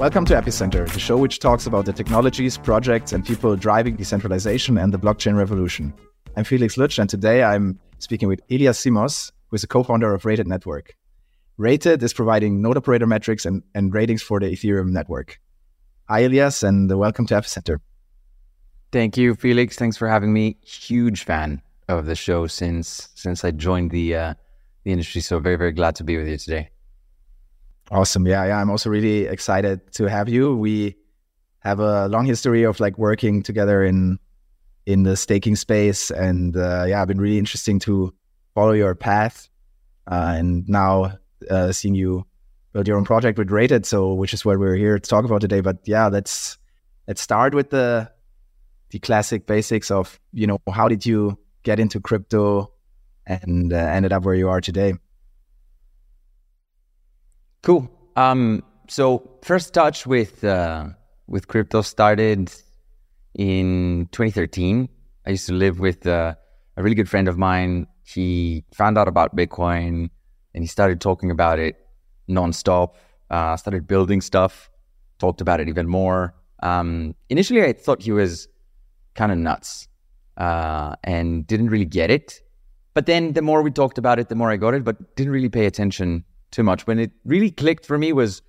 Welcome to Epicenter, the show which talks about the technologies, projects, and people driving decentralization and the blockchain revolution. I'm Felix Lutsch, and today I'm speaking with Elias Simos, who is a co founder of Rated Network. Rated is providing node operator metrics and, and ratings for the Ethereum network. Hi, Elias, and welcome to Epicenter. Thank you, Felix. Thanks for having me. Huge fan of the show since since I joined the uh, the industry. So very very glad to be with you today. Awesome. Yeah, yeah. I'm also really excited to have you. We have a long history of like working together in in the staking space, and uh, yeah, I've been really interesting to follow your path. Uh, and now uh, seeing you build your own project with Rated, so which is what we're here to talk about today. But yeah, let's let's start with the the classic basics of you know how did you get into crypto and uh, ended up where you are today. Cool. Um, so first touch with uh, with crypto started in 2013. I used to live with uh, a really good friend of mine. He found out about Bitcoin and he started talking about it nonstop. Uh, started building stuff, talked about it even more. Um, initially, I thought he was kind of nuts uh, and didn't really get it. But then the more we talked about it, the more I got it, but didn't really pay attention too much. When it really clicked for me was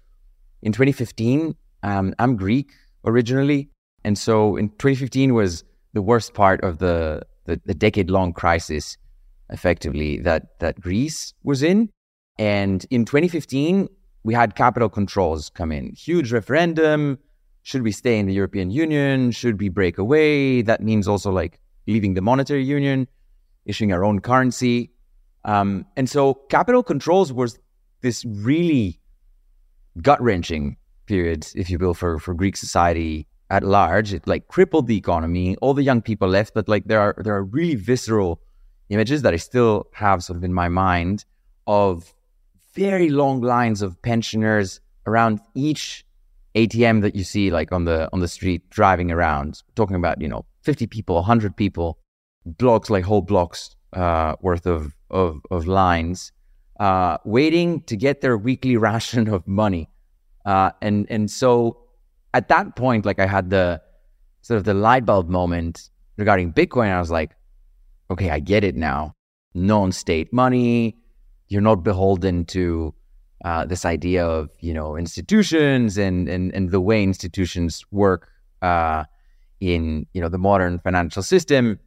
in 2015. Um, I'm Greek originally, and so in 2015 was the worst part of the the, the decade long crisis, effectively that that Greece was in. And in 2015, we had capital controls come in, huge referendum. Should we stay in the European Union? Should we break away? That means also like leaving the monetary union, issuing our own currency. Um, and so capital controls was this really gut wrenching period, if you will, for, for Greek society at large. It like crippled the economy. All the young people left, but like there are there are really visceral images that I still have sort of in my mind of very long lines of pensioners around each ATM that you see like on the on the street driving around, talking about, you know, 50 people, 100 people, blocks like whole blocks uh, worth of, of, of lines uh, waiting to get their weekly ration of money. Uh, and and so at that point, like I had the sort of the light bulb moment regarding Bitcoin. I was like, okay, I get it now. Non-state money. You're not beholden to uh, this idea of you know institutions and and and the way institutions work uh, in you know the modern financial system.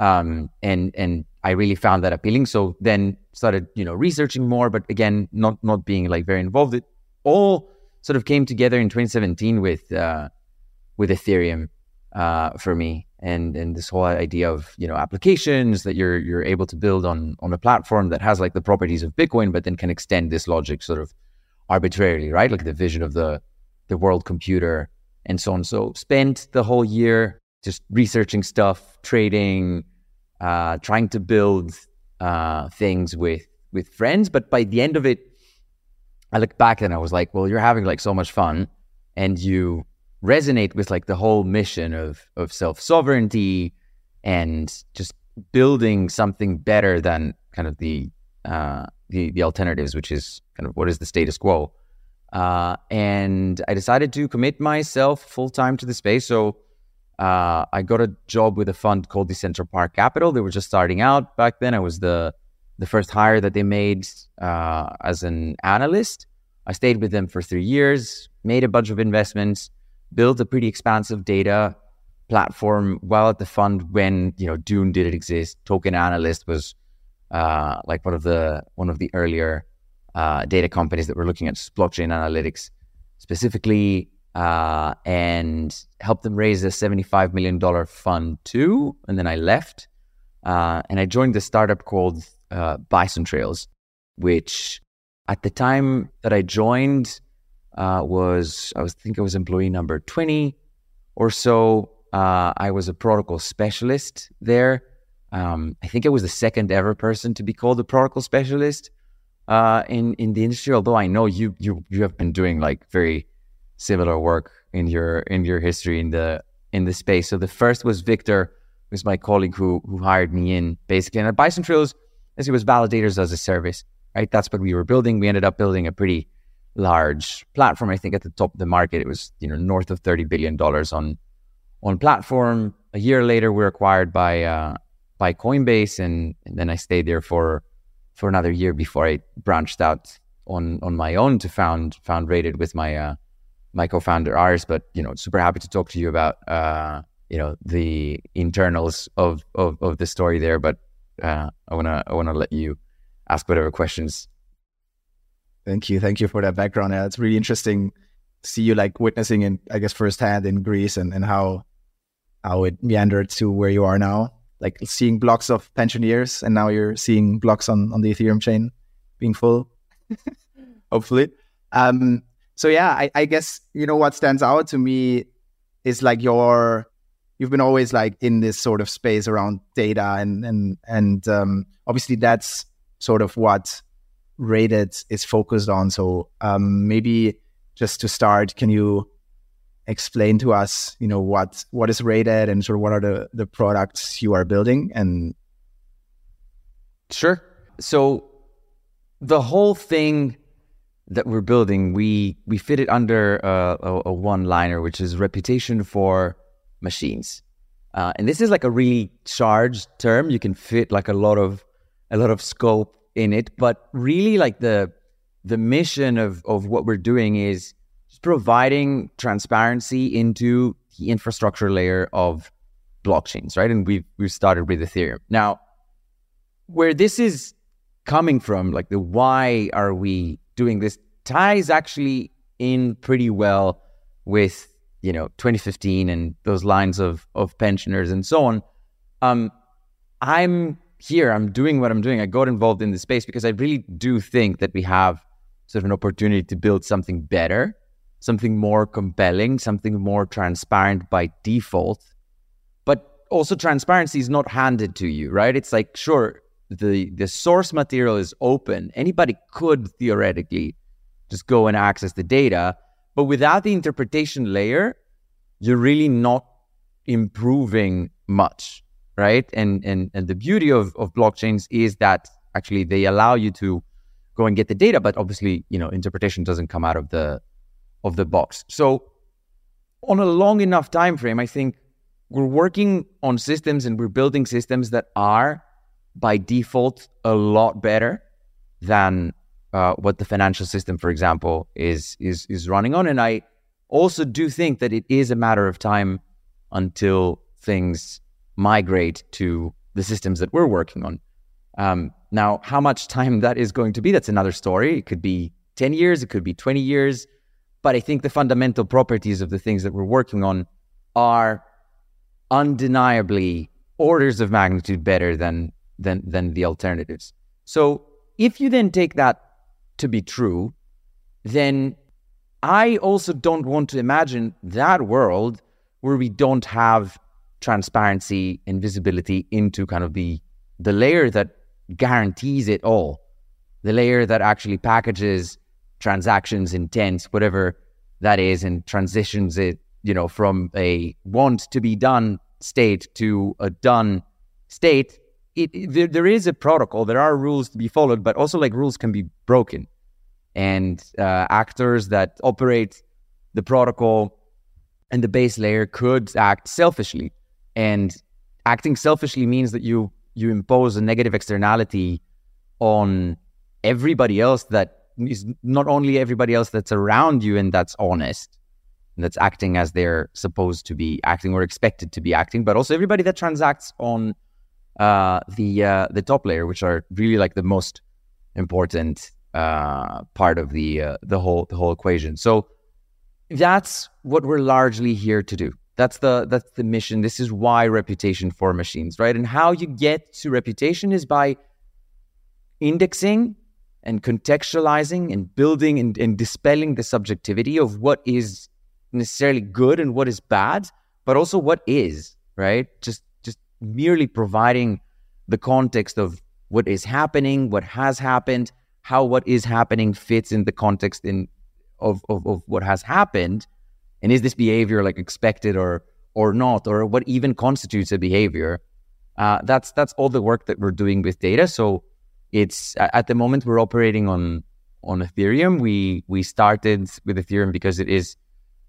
Um, and and I really found that appealing. So then started, you know, researching more, but again, not not being like very involved. It all sort of came together in 2017 with uh, with Ethereum uh, for me, and and this whole idea of you know applications that you're you're able to build on on a platform that has like the properties of Bitcoin, but then can extend this logic sort of arbitrarily, right? Like the vision of the the world computer and so on. So spent the whole year just researching stuff, trading, uh, trying to build uh, things with with friends. But by the end of it, I look back and I was like, well, you're having like so much fun, and you resonate with like the whole mission of of self sovereignty and just building something better than kind of the uh, the the alternatives, which is kind of what is the status quo. Uh, and I decided to commit myself full time to the space. So uh, I got a job with a fund called the Central Decentral Park Capital. They were just starting out back then. I was the the first hire that they made uh, as an analyst. I stayed with them for three years, made a bunch of investments, built a pretty expansive data platform while at the fund when you know Dune didn't exist. Token Analyst was uh, like one of the one of the earlier uh, data companies that were looking at blockchain analytics. Specifically, uh, and helped them raise a $75 million fund too. And then I left uh, and I joined the startup called uh, Bison Trails, which at the time that I joined uh, was, I was think I was employee number 20 or so. Uh, I was a protocol specialist there. Um, I think I was the second ever person to be called a protocol specialist uh, in in the industry. Although I know you you you have been doing like very similar work in your in your history in the in the space. So the first was Victor, who's my colleague who who hired me in basically. And at Bison Trails, as it was validators as a service, right? That's what we were building. We ended up building a pretty large platform. I think at the top of the market, it was you know north of thirty billion dollars on on platform. A year later, we were acquired by uh, by Coinbase, and, and then I stayed there for for another year before I branched out on on my own to found found rated with my uh, my co-founder Ars. But you know, super happy to talk to you about uh, you know the internals of of, of the story there. But uh, I wanna I wanna let you ask whatever questions. Thank you, thank you for that background. Yeah, it's really interesting see you like witnessing it, I guess, firsthand in Greece and and how how it meandered to where you are now. Like seeing blocks of pensioners, and now you're seeing blocks on on the Ethereum chain being full. Hopefully. Um, so yeah, I, I guess you know what stands out to me is like your you've been always like in this sort of space around data and and and um, obviously that's sort of what rated is focused on. So um, maybe just to start can you explain to us you know what what is rated and sort of what are the the products you are building and sure. So the whole thing that we're building, we we fit it under uh, a, a one liner, which is reputation for machines. Uh, and this is like a really charged term. You can fit like a lot of a lot of scope in it, but really like the the mission of of what we're doing is just providing transparency into the infrastructure layer of blockchains, right? And we've we've started with Ethereum. Now, where this is coming from, like the why are we doing this ties actually in pretty well with you know 2015 and those lines of of pensioners and so on. Um, I'm here. I'm doing what I'm doing. I got involved in the space because I really do think that we have sort of an opportunity to build something better, something more compelling, something more transparent by default. But also transparency is not handed to you, right? It's like sure the the source material is open. Anybody could theoretically just go and access the data, but without the interpretation layer, you're really not improving much, right? And and and the beauty of of blockchains is that actually they allow you to go and get the data, but obviously, you know, interpretation doesn't come out of the of the box. So on a long enough time frame, I think we're working on systems and we're building systems that are by default a lot better than uh, what the financial system, for example, is is is running on. And I also do think that it is a matter of time until things migrate to the systems that we're working on. Um, now, how much time that is going to be, that's another story. It could be 10 years, it could be 20 years. But I think the fundamental properties of the things that we're working on are undeniably orders of magnitude better than than than the alternatives. So if you then take that to be true, then I also don't want to imagine that world where we don't have transparency and visibility into kind of the the layer that guarantees it all, the layer that actually packages transactions, intents, whatever that is, and transitions it, you know, from a want to be done state to a done state it, it, there, there is a protocol, there are rules to be followed, but also like rules can be broken. And uh, actors that operate the protocol and the base layer could act selfishly. And acting selfishly means that you you impose a negative externality on everybody else that is not only everybody else that's around you and that's honest and that's acting as they're supposed to be acting or expected to be acting, but also everybody that transacts on uh, the uh, the top layer, which are really like the most important uh, part of the uh, the whole the whole equation. So that's what we're largely here to do. That's the that's the mission. This is why reputation for machines, right? And how you get to reputation is by indexing and contextualizing and building and, and dispelling the subjectivity of what is necessarily good and what is bad, but also what is, right? Just merely providing the context of what is happening, what has happened, how what is happening fits in the context in of, of, of what has happened, and is this behavior like expected or or not, or what even constitutes a behavior. Uh, that's that's all the work that we're doing with data. So it's at the moment we're operating on on Ethereum. We we started with Ethereum because it is,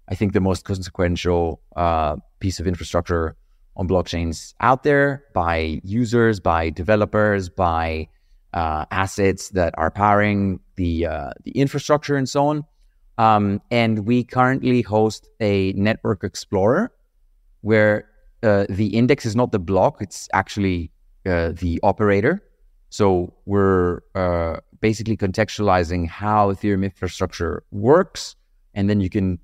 I think, the most consequential uh, piece of infrastructure on blockchains out there by users, by developers, by uh, assets that are powering the uh, the infrastructure and so on. Um, and we currently host a network explorer where uh, the index is not the block; it's actually uh, the operator. So we're uh, basically contextualizing how Ethereum infrastructure works, and then you can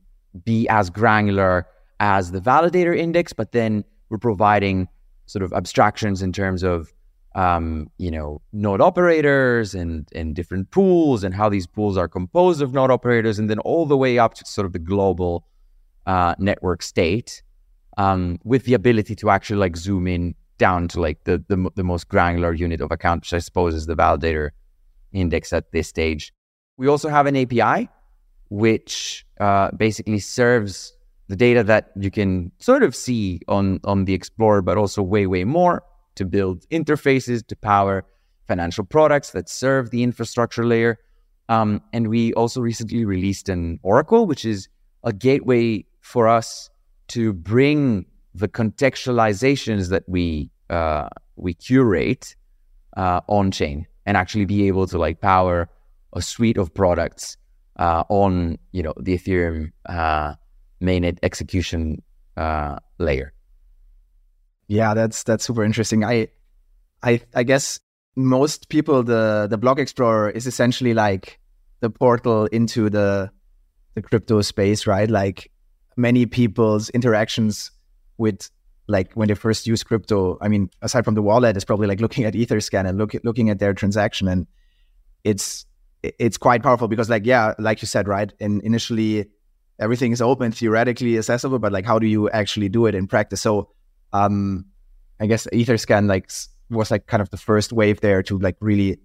be as granular as the validator index, but then we're providing sort of abstractions in terms of um, you know node operators and and different pools and how these pools are composed of node operators, and then all the way up to sort of the global uh, network state, um, with the ability to actually like zoom in down to like the, the the most granular unit of account, which I suppose is the validator index at this stage. We also have an API which uh, basically serves the data that you can sort of see on on the Explorer, but also way way more to build interfaces to power financial products that serve the infrastructure layer. Um, and we also recently released an Oracle, which is a gateway for us to bring the contextualizations that we uh, we curate uh, on chain and actually be able to like power a suite of products uh, on you know the Ethereum uh, mainnet execution uh, layer. Yeah, that's that's super interesting. I I I guess most people the the block explorer is essentially like the portal into the the crypto space, right? Like many people's interactions with like when they first use crypto. I mean, aside from the wallet, it's probably like looking at Etherscan and look, looking at their transaction, and it's it's quite powerful because like yeah, like you said, right? And initially everything is open, theoretically accessible, but like how do you actually do it in practice? So um I guess Etherscan like was like kind of the first wave there to like really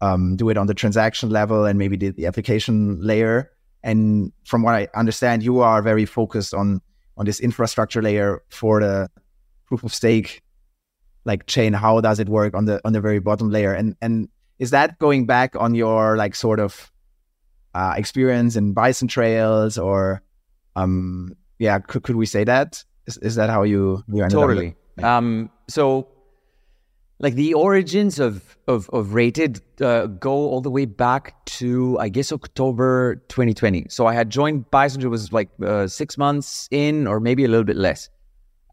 um do it on the transaction level and maybe the, the application layer. And from what I understand, you are very focused on on this infrastructure layer for the proof of stake like chain. How does it work on the on the very bottom layer? And and is that going back on your like sort of uh, experience in bison trails or um yeah could, could we say that? Is, is that how you you ended totally. up um so like the origins of of, of rated uh, go all the way back to i guess october 2020 so i had joined bison it was like uh, six months in or maybe a little bit less.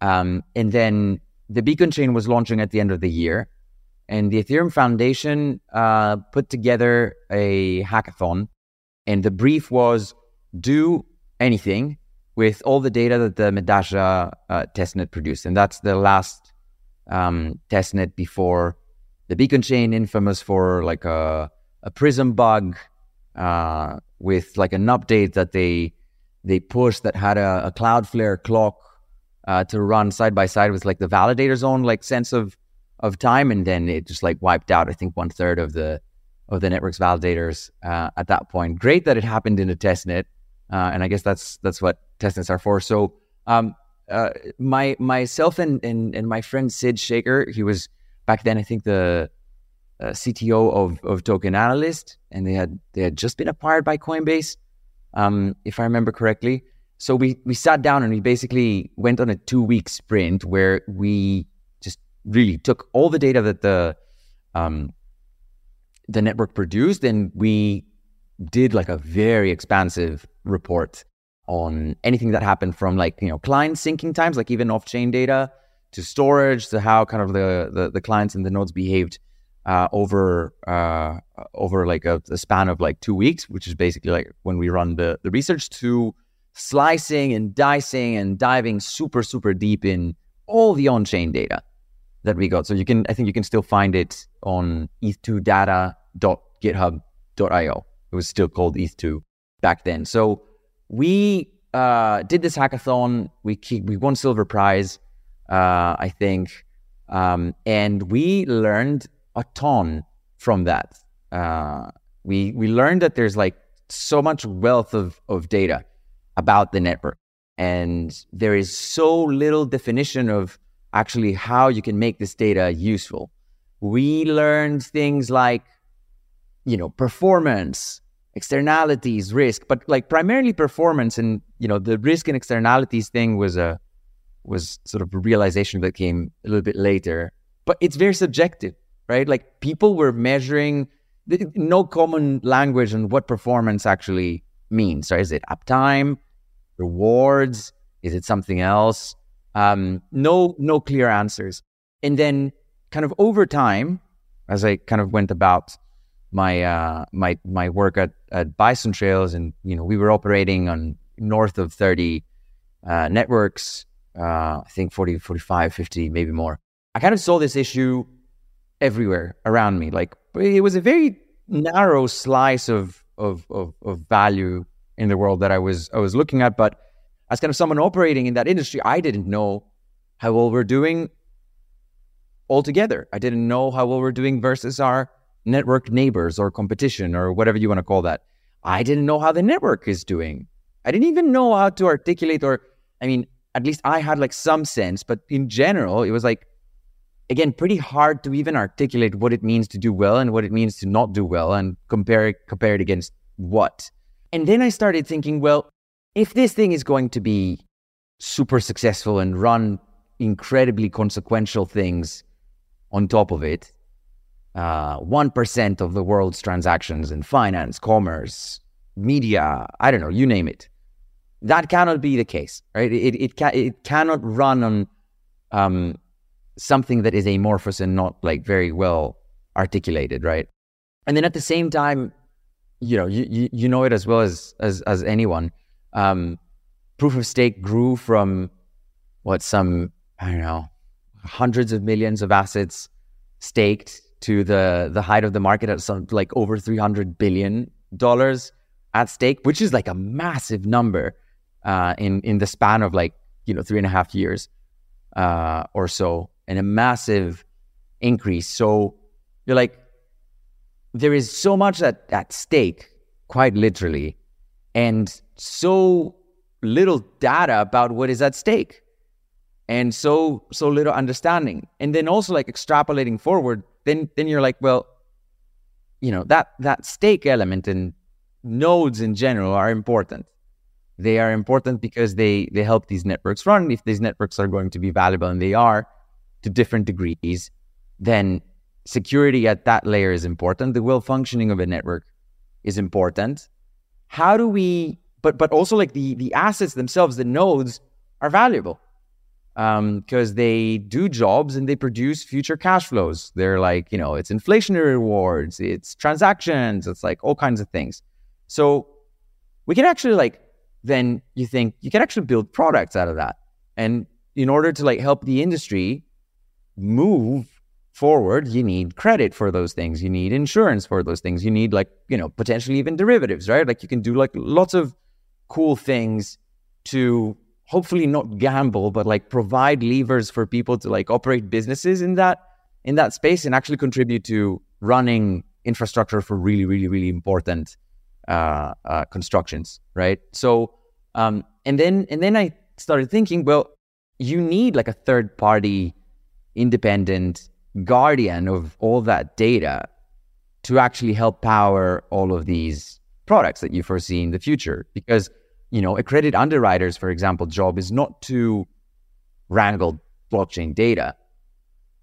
Um and then the beacon chain was launching at the end of the year and the ethereum foundation uh, put together a hackathon and the brief was do anything with all the data that the Medalla uh, testnet produced. And that's the last um, testnet before the beacon chain, infamous for like a, a prysm bug uh, with like an update that they they pushed that had a, a Cloudflare clock uh, to run side by side with like the validator's own like sense of of time, and then it just like wiped out. I think one third of the of the network's validators uh, at that point. Great that it happened in a testnet, uh, and I guess that's that's what testnets are for. So, um, uh, my myself and, and and my friend Sid Shekhar, he was back then I think the uh, CTO of of Token Analyst, and they had they had just been acquired by Coinbase, um, if I remember correctly. So we we sat down and we basically went on a two week sprint where we just really took all the data that the um, the network produced, and we did like a very expansive report on anything that happened from like you know client syncing times, like even off-chain data, to storage, to how kind of the the, the clients and the nodes behaved uh, over uh, over like a, a, span of like two weeks, which is basically like when we run the the research to slicing and dicing and diving super super deep in all the on-chain data that we got. So you can, I think you can still find it on eth2data.github.io. It was still called ETH2 back then. So we uh, did this hackathon. We keep, we won silver prize, uh, I think, um, and we learned a ton from that. Uh, we we learned that there's like so much wealth of of data about the network, and there is so little definition of actually how you can make this data useful. We learned things like, you know, performance, externalities, risk, but like primarily performance. And you know, the risk and externalities thing was a was sort of a realization that came a little bit later. But it's very subjective, right? Like people were measuring no common language on what performance actually means. Right? Is it uptime, rewards? Is it something else? Um, no, no clear answers. And then, kind of over time, as I kind of went about my uh, my my work at, at Bison Trails, and you know, we were operating on north of 30 uh, networks, uh, I think 40, 45, 50, maybe more. I kind of saw this issue everywhere around me. Like it was a very narrow slice of, of, of, of value in the world that I was, I was looking at. But as kind of someone operating in that industry, I didn't know how well we're doing altogether. I didn't know how well we're doing versus our network neighbors or competition or whatever you want to call that. I didn't know how the network is doing. I didn't even know how to articulate or, I mean, at least I had like some sense, but in general, it was like, again, pretty hard to even articulate what it means to do well and what it means to not do well and compare it, compare it against what. And then I started thinking, well, if this thing is going to be super successful and run incredibly consequential things on top of it, uh, 1% of the world's transactions in finance, commerce, media, I don't know, you name it. That cannot be the case, right? It, it, ca- it cannot run on um, something that is amorphous and not like very well articulated, right? And then at the same time, you know, you, you, you know it as well as, as, as anyone. Um, proof of stake grew from what some, I don't know, hundreds of millions of assets staked to the the height of the market at some like over 300 billion dollars at stake which is like a massive number uh, in in the span of like you know three and a half years uh, or so and a massive increase. So you're like there is so much at, at stake quite literally and so little data about what is at stake and so so little understanding. And then also like extrapolating forward then then you're like well you know that that stake element and nodes in general are important. They are important because they they help these networks run. If these networks are going to be valuable and they are to different degrees then security at that layer is important. The well functioning of a network is important. How do we but but also like the the assets themselves the nodes are valuable because um, they do jobs and they produce future cash flows. They're like, you know, it's inflationary rewards, it's transactions, it's like all kinds of things. So we can actually like, then you think you can actually build products out of that. And in order to like help the industry move forward, you need credit for those things. You need insurance for those things. You need like, you know, potentially even derivatives, right? Like you can do like lots of cool things to hopefully not gamble, but like provide levers for people to like operate businesses in that in that space and actually contribute to running infrastructure for really, really, really important uh, uh, constructions, right? So, um, and then and then I started thinking, well, you need like a third party, independent guardian of all that data to actually help power all of these products that you foresee in the future, because you know, a credit underwriter's, for example, job is not to wrangle blockchain data.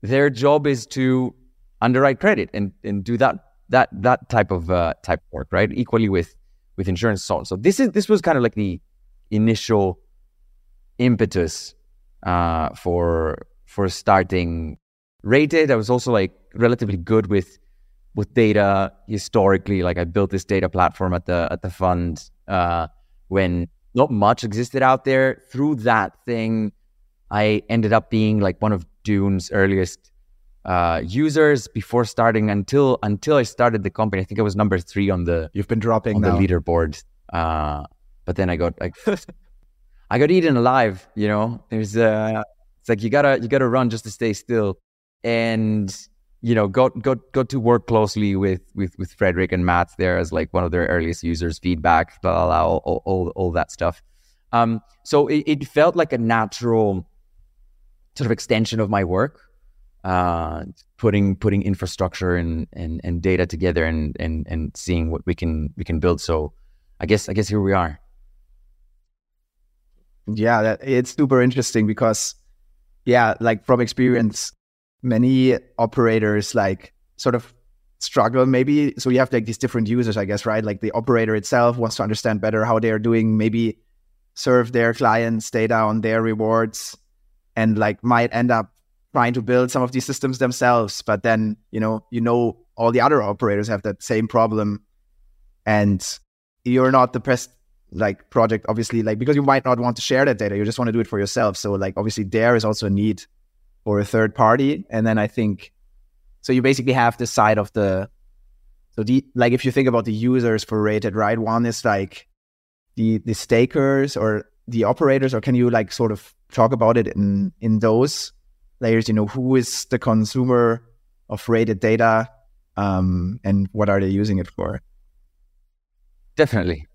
Their job is to underwrite credit and, and do that that that type of uh, type of work, right? Equally with with insurance so So this is this was kind of like the initial impetus uh, for for starting rated. I was also like relatively good with with data historically. Like I built this data platform at the at the fund. Uh, when not much existed out there. Through that thing, I ended up being like one of Dune's earliest uh, users before starting until until I started the company. I think I was number three on the you've been dropping on now. the leaderboard. Uh, but then I got like I got eaten alive. You know, there's uh, it's like you gotta you gotta run just to stay still, and you know, got got got to work closely with with with Fredrik and Matt there as like one of their earliest users, feedback, blah blah, blah all, all, all that stuff. Um, so it, it, felt like a natural sort of extension of my work uh, putting putting infrastructure and, and and data together and and and seeing what we can we can build. So I guess I guess here we are. Yeah, that, it's super interesting because yeah, like from experience, many operators like sort of struggle maybe. So you have like these different users i guess right? Like the operator itself wants to understand better how they're doing maybe serve their clients data on their rewards and like might end up trying to build some of these systems themselves. But then you know you know all the other operators have that same problem. And you're not the best like project obviously like because you might not want to share that data. You just want to do it for yourself. So like obviously there is also a need for a third party and then i think so you basically have the side of the so the like if you think about the users for rated right one is like the the stakers or the operators or can you like sort of talk about it in in those layers? You know who is the consumer of rated data um, and what are they using it for? Definitely.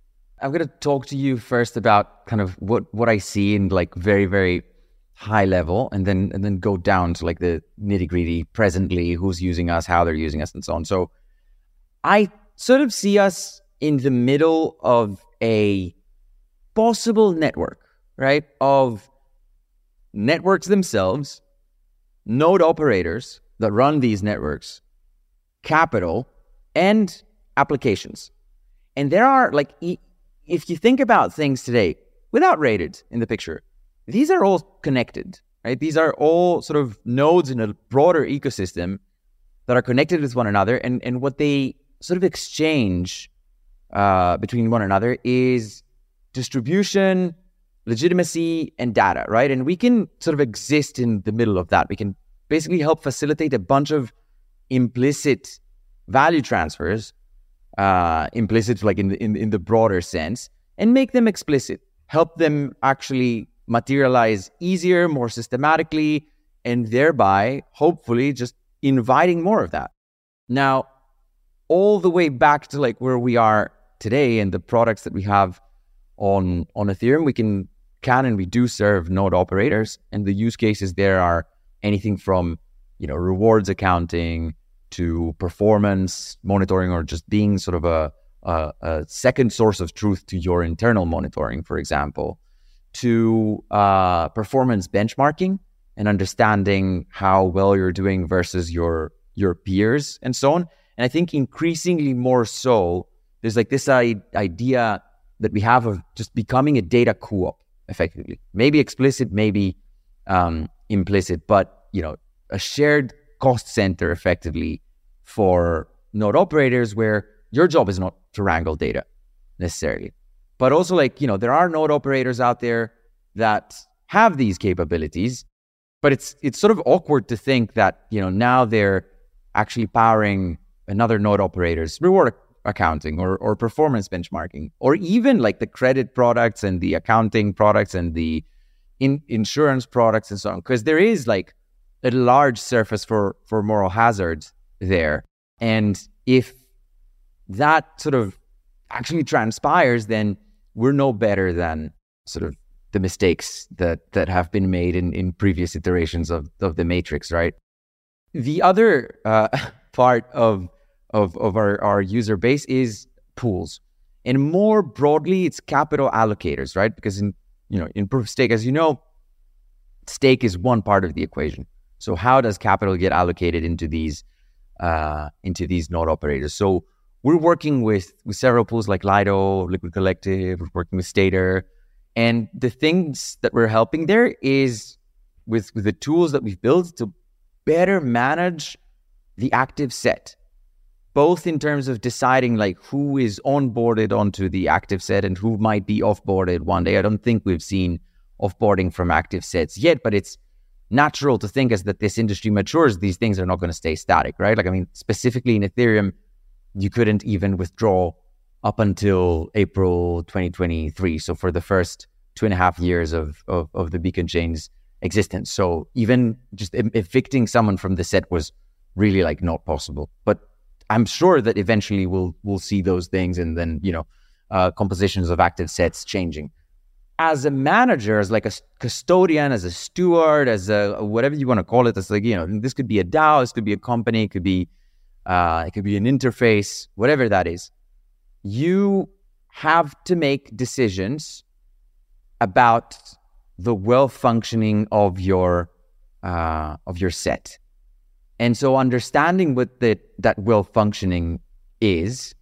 I'm going to talk to you first about kind of what what i see in like very very high level and then and then go down to like the nitty gritty presently who's using us how they're using us and so on. So i sort of see us in the middle of a possible network right of networks themselves node operators that run these networks capital and applications. And there are like if you think about things today without rated in the picture these are all connected, right? These are all sort of nodes in a broader ecosystem that are connected with one another. And, and what they sort of exchange uh, between one another is distribution, legitimacy, and data, right? And we can sort of exist in the middle of that. We can basically help facilitate a bunch of implicit value transfers, uh, implicit like in the, in, in the broader sense, and make them explicit. Help them actually materialize easier, more systematically, and thereby hopefully just inviting more of that. Now, all the way back to like where we are today and the products that we have on on Ethereum, we can can and we do serve node operators, and the use cases there are anything from you know rewards accounting to performance monitoring, or just being sort of a a, a second source of truth to your internal monitoring, for example to uh, performance benchmarking and understanding how well you're doing versus your your peers and so on. And I think increasingly more so, there's like this I- idea that we have of just becoming a data co-op, effectively. Maybe explicit, maybe um, implicit, but you know, a shared cost center, effectively, for node operators, where your job is not to wrangle data necessarily, but also like, you know, there are node operators out there that have these capabilities, but it's it's sort of awkward to think that, you know, now they're actually powering another node operator's reward accounting or, or performance benchmarking, or even like the credit products and the accounting products and the in, insurance products and so on. Because there is like a large surface for for moral hazards there. And if that sort of actually transpires, then we're no better than sort of the mistakes that that have been made in, in previous iterations of, of the matrix, right? The other uh, part of, of, of our, our user base is pools. And more broadly, it's capital allocators, right? Because in you know, in proof of stake, as you know, stake is one part of the equation. So how does capital get allocated into these uh, into these node operators? So we're working with with several pools like Lido, Liquid Collective, we're working with Stader. And the things that we're helping there is with, with the tools that we've built to better manage the active set, both in terms of deciding like who is onboarded onto the active set and who might be offboarded one day. I don't think we've seen offboarding from active sets yet, but it's natural to think as that this industry matures, these things are not going to stay static, right? Like, I mean, specifically in Ethereum, you couldn't even withdraw up until April 2023. So for the first two and a half years of, of, of the Beacon Chain's existence. So even just evicting someone from the set was really like not possible. But I'm sure that eventually we'll we'll see those things and then you know uh, compositions of active sets changing. as a manager, as like a custodian, as a steward, as a whatever you want to call it, as like you know, this could be a DAO, this could be a company, it could be uh, it could be an interface, whatever that is. You have to make decisions about the well functioning of your uh, of your set, and so understanding what the, that well functioning is,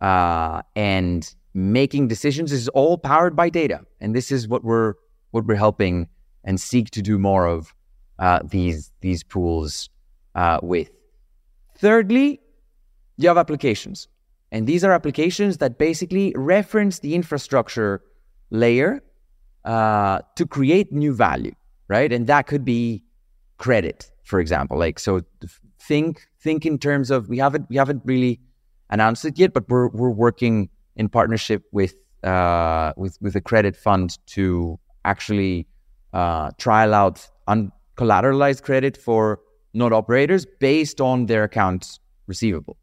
uh, and making decisions is all powered by data. And this is what we're what we're helping and seek to do more of uh, these these pools uh, with. Thirdly, you have applications. And these are applications that basically reference the infrastructure layer uh, to create new value, right? And that could be credit, for example. Like so, think think in terms of we haven't we haven't really announced it yet, but we're we're working in partnership with uh, with with a credit fund to actually uh, trial out uncollateralized credit for node operators based on their accounts receivable.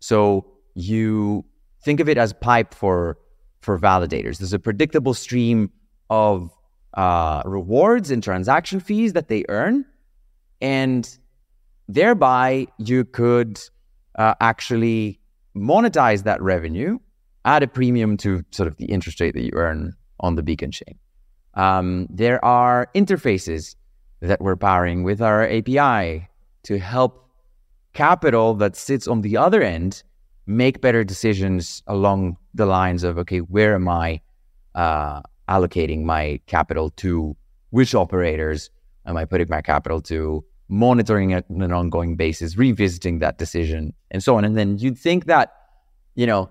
So you think of it as pipe for for validators. There's a predictable stream of uh, rewards and transaction fees that they earn, and thereby you could uh, actually monetize that revenue at a premium to sort of the interest rate that you earn on the beacon chain. Um, there are interfaces that we're powering with our API to help capital that sits on the other end make better decisions along the lines of okay, where am I uh, allocating my capital to? Which operators am I putting my capital to? Monitoring it on an ongoing basis, revisiting that decision, and so on. And then you'd think that, you know,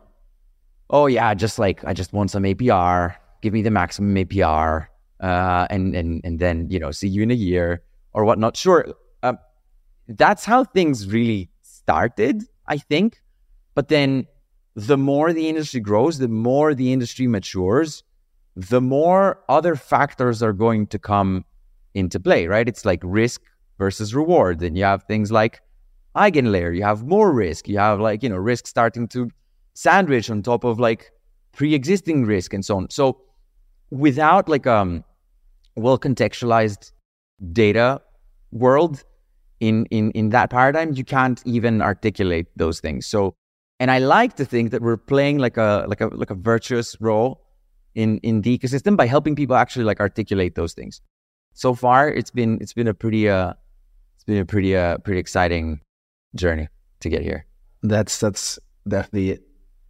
oh yeah, just like I just want some APR, give me the maximum APR, uh, and and and then you know see you in a year or whatnot. Sure, um, that's how things really started, I think. But then the more the industry grows, the more the industry matures, the more other factors are going to come into play, right? It's like risk versus reward. Then you have things like eigenlayer, you have more risk, you have like, you know, risk starting to sandwich on top of like pre-existing risk and so on. So without like um well contextualized data world in in in that paradigm, you can't even articulate those things. So and I like to think that we're playing like a like a like a virtuous role in in the ecosystem by helping people actually like articulate those things. So far, it's been it's been a pretty uh it's been a pretty uh pretty exciting journey to get here. That's that's definitely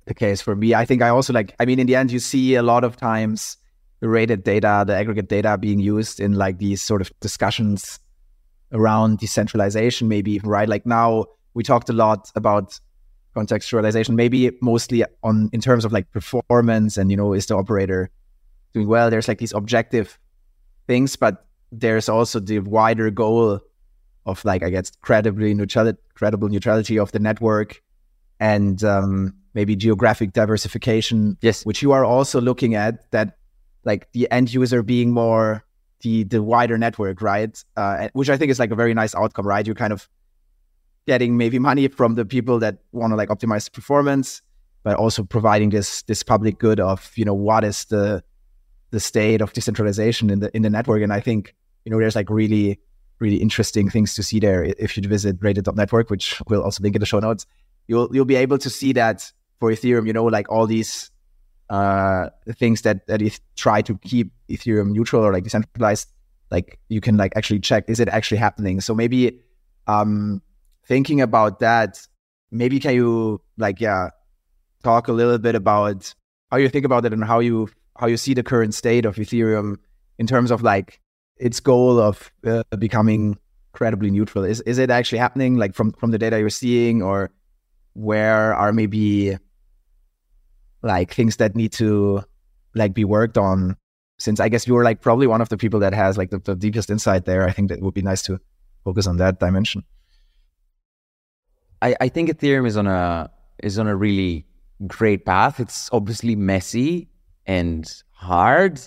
the case for me. I think I also like, I mean, in the end, you see a lot of times the rated data, the aggregate data being used in like these sort of discussions around decentralization, maybe even, right? Like now we talked a lot about contextualization, maybe mostly on in terms of like performance and, you know, is the operator doing well? There's like these objective things, but there's also the wider goal of like, I guess, credibly neutrality, credible neutrality of the network and um, maybe geographic diversification. Yes. Which you are also looking at that like the end user being more the the wider network, right? Uh, which I think is like a very nice outcome, right? You're kind of getting maybe money from the people that want to like optimize performance, but also providing this this public good of you know what is the the state of decentralization in the in the network. And I think you know there's like really really interesting things to see there if you visit rated.network, which we'll also link in the show notes. You'll you'll be able to see that for Ethereum, you know, like all these uh, things that that is try to keep Ethereum neutral or like decentralized, like you can like actually check is it actually happening. So maybe um, thinking about that, maybe can you like yeah talk a little bit about how you think about it and how you how you see the current state of Ethereum in terms of like its goal of uh, becoming credibly neutral. Is is it actually happening like from from the data you're seeing or where are maybe like things that need to like be worked on since i guess you were like probably one of the people that has like the, the deepest insight there. I think that would be nice to focus on that dimension. I, I think ethereum is on a is on a really great path. It's obviously messy and hard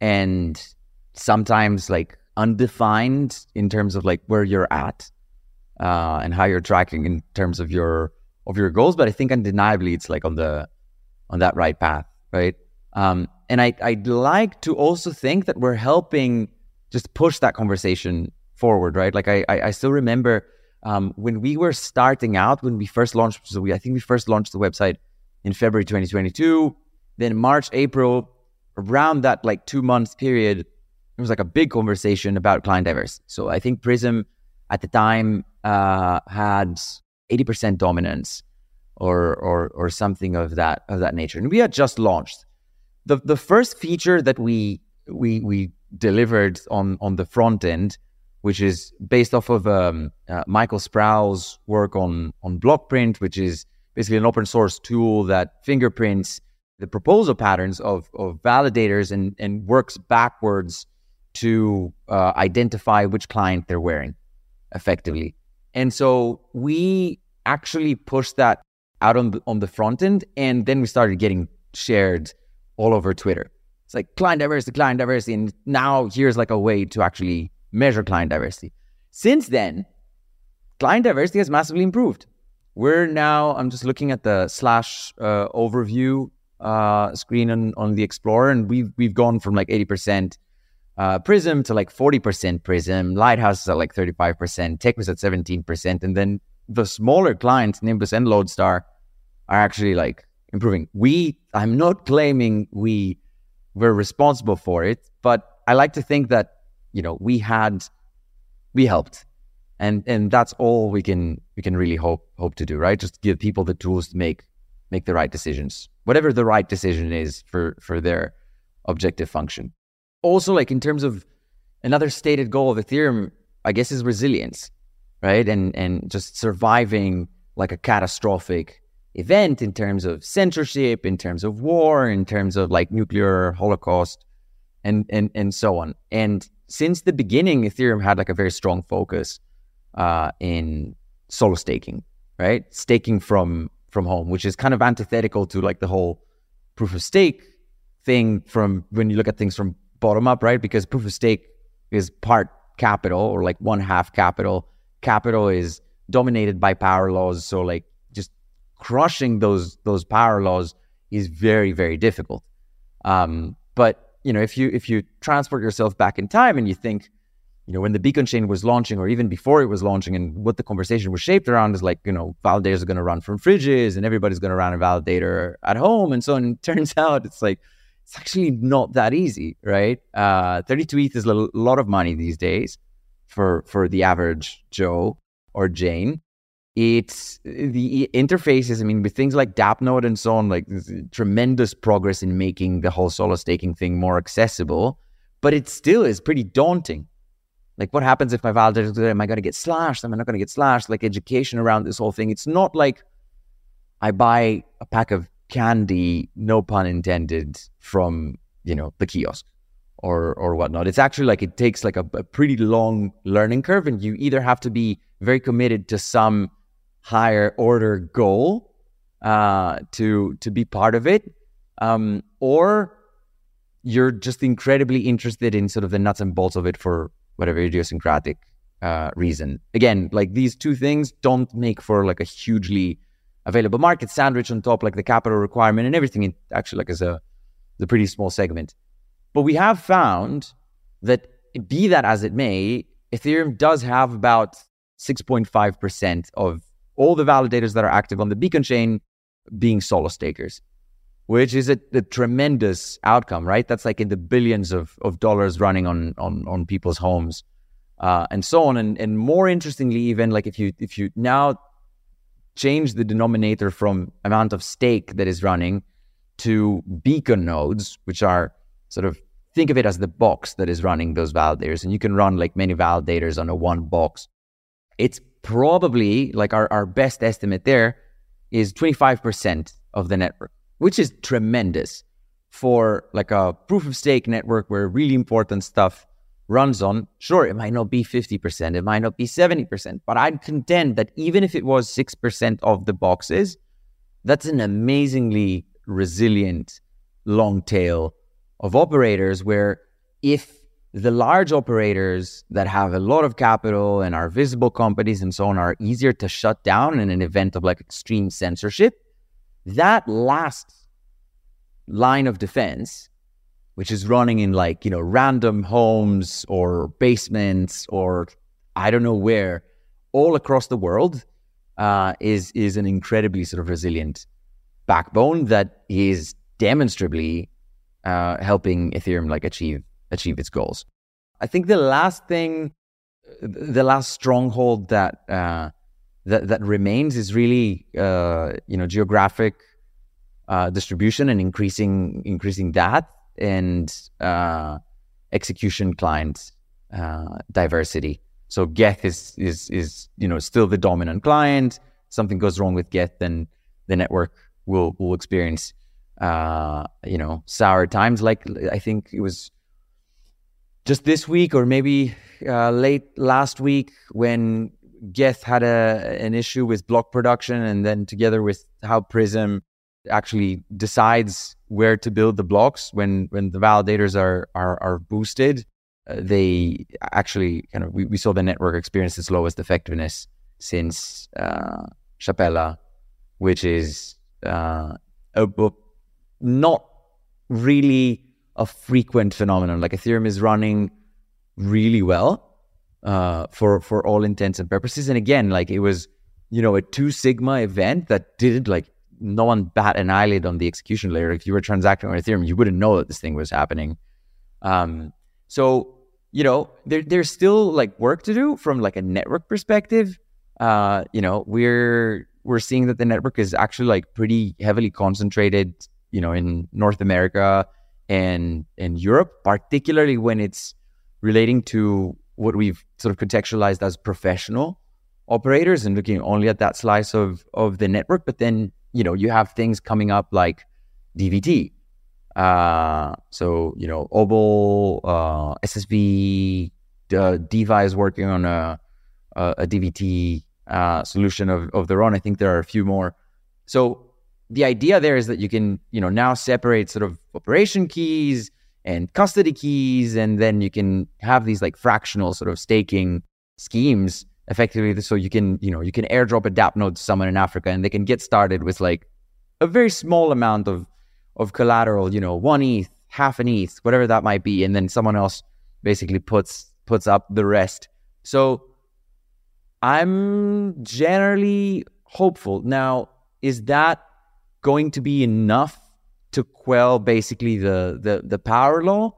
and sometimes like undefined in terms of like where you're at uh, and how you're tracking in terms of your of your goals but i think undeniably it's like on the on that right path, right? Um, and I, I'd like to also think that we're helping just push that conversation forward, right? Like I, I, I still remember um, when we were starting out, when we first launched, so we, I think we first launched the website in February 2022. Then March, April, around that like two months period, it was like a big conversation about client diversity. So I think Prysm at the time uh, had 80% dominance or, or, or something of that, of that nature. And we had just launched. The, the first feature that we, we, we delivered on, on the front end which is based off of um, uh, Michael Sproul's work on on Blockprint, which is basically an open source tool that fingerprints the proposal patterns of, of validators and, and works backwards to uh, identify which client they're wearing effectively. And so we actually pushed that out on the, on the front end, and then we started getting shared all over Twitter. It's like client diversity, client diversity, and now here's like a way to actually measure client diversity. Since then, client diversity has massively improved. We're now, I'm just looking at the slash uh, overview uh, screen on, on the Explorer, and we've, we've gone from like 80% uh, Prysm to like 40% Prysm. Lighthouse is at like 35%, Teku was at 17%. And then the smaller clients, Nimbus and Lodestar, are actually like improving. We, I'm not claiming we were responsible for it, but I like to think that you know we had we helped. And and that's all we can we can really hope hope to do right? Just give people the tools to make make the right decisions whatever the right decision is for for their objective function. Also like in terms of another stated goal of ethereum i guess is resilience right? And and just surviving like a catastrophic event in terms of censorship in terms of war in terms of like nuclear holocaust and and and so on and since the beginning, Ethereum had like a very strong focus uh, in solo staking, right? Staking from from home, which is kind of antithetical to like the whole proof of stake thing from when you look at things from bottom up, right? Because proof of stake is part capital or like one half capital. Capital is dominated by power laws, so like crushing those those power laws is very very difficult. Um, but you know, if you if you transport yourself back in time and you think, you know, when the beacon chain was launching or even before it was launching and what the conversation was shaped around is like, you know, validators are going to run from fridges and everybody's going to run a validator at home and so on. And it turns out it's like, it's actually not that easy, right? Uh, 32 ETH is a lot of money these days for, for the average Joe or Jane it's the interfaces. I mean, with things like DAppNode and so on, like tremendous progress in making the whole solo staking thing more accessible, but it still is pretty daunting. Like, what happens if my validator, am I going to get slashed? Am I not going to get slashed? Like, education around this whole thing. It's not like I buy a pack of candy, no pun intended, from, you know, the kiosk or or whatnot. It's actually like it takes like a, a pretty long learning curve, and you either have to be very committed to some higher order goal uh, to to be part of it, um, or you're just incredibly interested in sort of the nuts and bolts of it for whatever idiosyncratic uh, reason. Again, like these two things don't make for like a hugely available market sandwich on top, like the capital requirement and everything. It actually like is a pretty small segment. But we have found that be that as it may, Ethereum does have about 6.5% of all the validators that are active on the Beacon chain being solo stakers, which is a, a, tremendous outcome, right? That's like in the billions of, of dollars running on, on, on people's homes uh, and so on. And, and more interestingly, even like if you, if you now change the denominator from amount of stake that is running to beacon nodes, which are sort of think of it as the box that is running those validators. And you can run like many validators on a one box. It's probably like our, our best estimate there is 25% of the network, which is tremendous for like a proof of stake network where really important stuff runs on. Sure, it might not be 50%, it might not be 70%, but I'd contend that even if it was 6% of the boxes, that's an amazingly resilient long tail of operators where if the large operators that have a lot of capital and are visible companies and so on are easier to shut down in an event of like extreme censorship, that last line of defense, which is running in like, you know, random homes or basements or I don't know where, all across the world, uh, is is an incredibly sort of resilient backbone that is demonstrably uh, helping Ethereum like achieve achieve its goals. I think the last thing, the last stronghold that uh, that that remains is really uh, you know geographic uh, distribution and increasing increasing that and uh, execution client uh, diversity. So Geth is is is you know still the dominant client. Something goes wrong with Geth, then the network will will experience uh, you know sour times. Like I think it was just this week or maybe uh, late last week when Geth had a an issue with block production, and then together with how Prysm actually decides where to build the blocks when when the validators are are, are boosted, uh, they actually kind of we, we saw the network experience its lowest effectiveness since uh, Shapella, which is uh, a, a, not really a frequent phenomenon. Like Ethereum is running really well uh, for for all intents and purposes. And again, like it was, you know, a two sigma event that didn't like no one bat an eyelid on the execution layer. If you were transacting on Ethereum, you wouldn't know that this thing was happening. Um, so you know, there, there's still like work to do from like a network perspective. Uh, you know, we're we're seeing that the network is actually like pretty heavily concentrated, you know, in North America and in Europe, particularly when it's relating to what we've sort of contextualized as professional operators and looking only at that slice of of the network. But then you know you have things coming up like DVT. Uh, so you know Obol, uh, SSV, uh, is working on a a, a DVT uh, solution of of their own. I think there are a few more. So the idea there is that you can you know now separate sort of operation keys and custody keys, and then you can have these like fractional sort of staking schemes effectively. So you can, you know, you can airdrop a DApp node to someone in Africa, and they can get started with like a very small amount of of collateral, you know, one ETH, half an ETH, whatever that might be, and then someone else basically puts puts up the rest. So I'm generally hopeful. Now, is that going to be enough to quell basically the, the, the power law?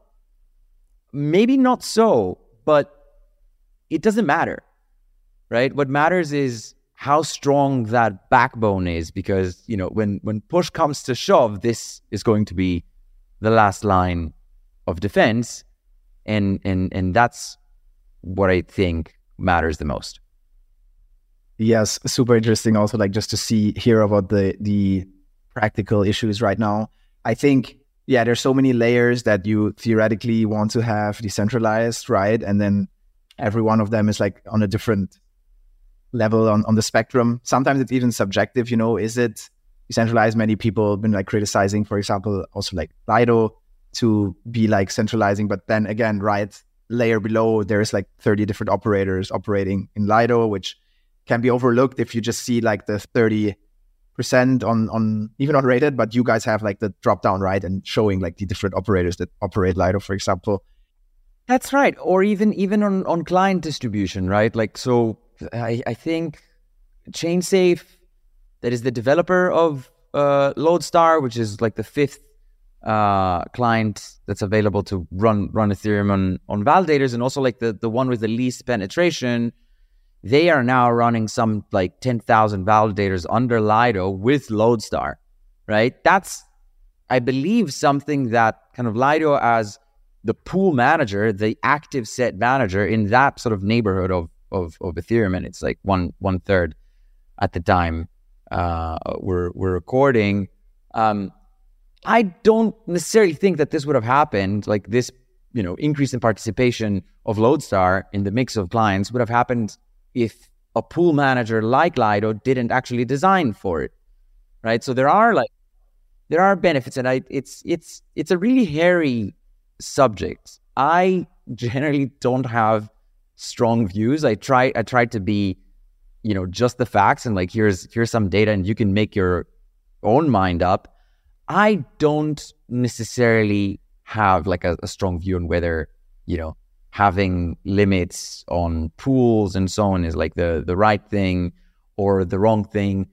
Maybe not so, but it doesn't matter, right? What matters is how strong that backbone is because, you know, when, when push comes to shove, this is going to be the last line of defense. And, and, and that's what I think matters the most. Yes, super interesting. Also, like just to see hear about the the practical issues right now. I think, yeah, there's so many layers that you theoretically want to have decentralized, right? And then every one of them is like on a different level on, on the spectrum. Sometimes it's even subjective, you know, is it decentralized? Many people have been like criticizing, for example, also like Lido to be like centralizing. But then again, right, layer below, there's like 30 different operators operating in Lido, which can be overlooked if you just see like the 30 percent on on even on rated, but you guys have like the drop down right and showing like the different operators that operate Lido, for example. That's right, or even even on on client distribution, right? Like so, I I think ChainSafe, that is the developer of uh, Lodestar, which is like the fifth uh, client that's available to run run Ethereum on on validators, and also like the the one with the least penetration they are now running some like 10,000 validators under Lido with Lodestar, right? That's, I believe, something that kind of Lido as the pool manager, the active set manager in that sort of neighborhood of, of, of Ethereum, and it's like one one third at the time uh, we're we're recording. Um, I don't necessarily think that this would have happened, like this, you know, increase in participation of Lodestar in the mix of clients would have happened if a pool manager like Lido didn't actually design for it, right? So there are like there are benefits, and I it's it's it's a really hairy subject. I generally don't have strong views. I try I try to be, you know, just the facts and like here's here's some data, and you can make your own mind up. I don't necessarily have like a, a strong view on whether you know having limits on pools and so on is like the the right thing or the wrong thing.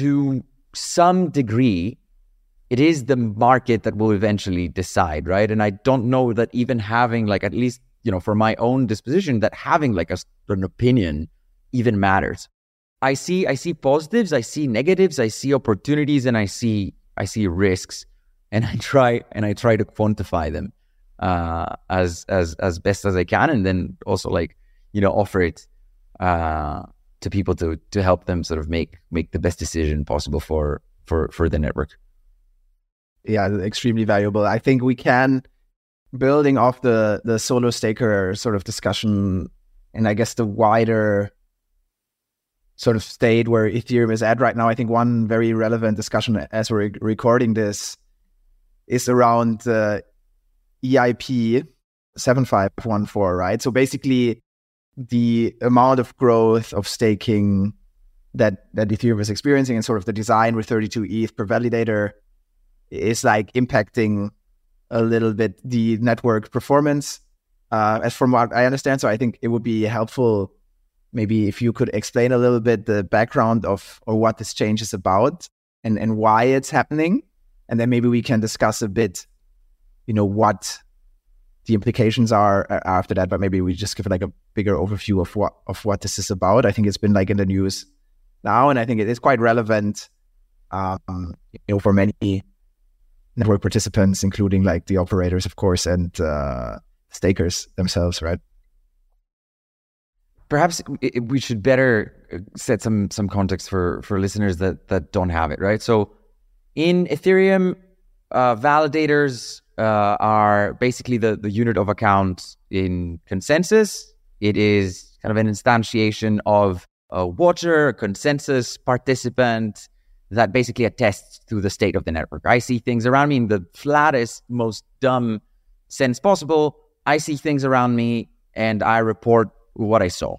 To some degree it is the market that will eventually decide right? And i don't know that even having like at least you know for my own disposition that having like a, an opinion even matters. I see i see positives i see negatives i see opportunities and i see i see risks and i try and i try to quantify them uh, as as as best as i can and then also like you know offer it uh, to people to to help them sort of make make the best decision possible for for for the network. Yeah, extremely valuable. I think we can building off the the solo staker sort of discussion and I guess the wider sort of state where Ethereum is at right now. I think one very relevant discussion as we're recording this is around uh, EIP 7514, right? So basically the amount of growth of staking that that Ethereum is experiencing and sort of the design with 32 ETH per validator is like impacting a little bit the network performance. Uh, as from what I understand, so I think it would be helpful maybe if you could explain a little bit the background of or what this change is about and and why it's happening, and then maybe we can discuss a bit, you know, what the implications are uh, after that. But maybe we just give like a bigger overview of what of what this is about. I think it's been like in the news now, and I think it is quite relevant, um, you know, for many network participants, including like the operators, of course, and uh, stakers themselves, right? Perhaps we should better uh, set some some context for for listeners that that don't have it, right? So, in Ethereum, uh, validators uh, are basically the, the unit of account in consensus. It is kind of an instantiation of a watcher, a consensus participant that basically attests to the state of the network. I see things around me in the flattest, most dumb sense possible. I see things around me and I report what I saw,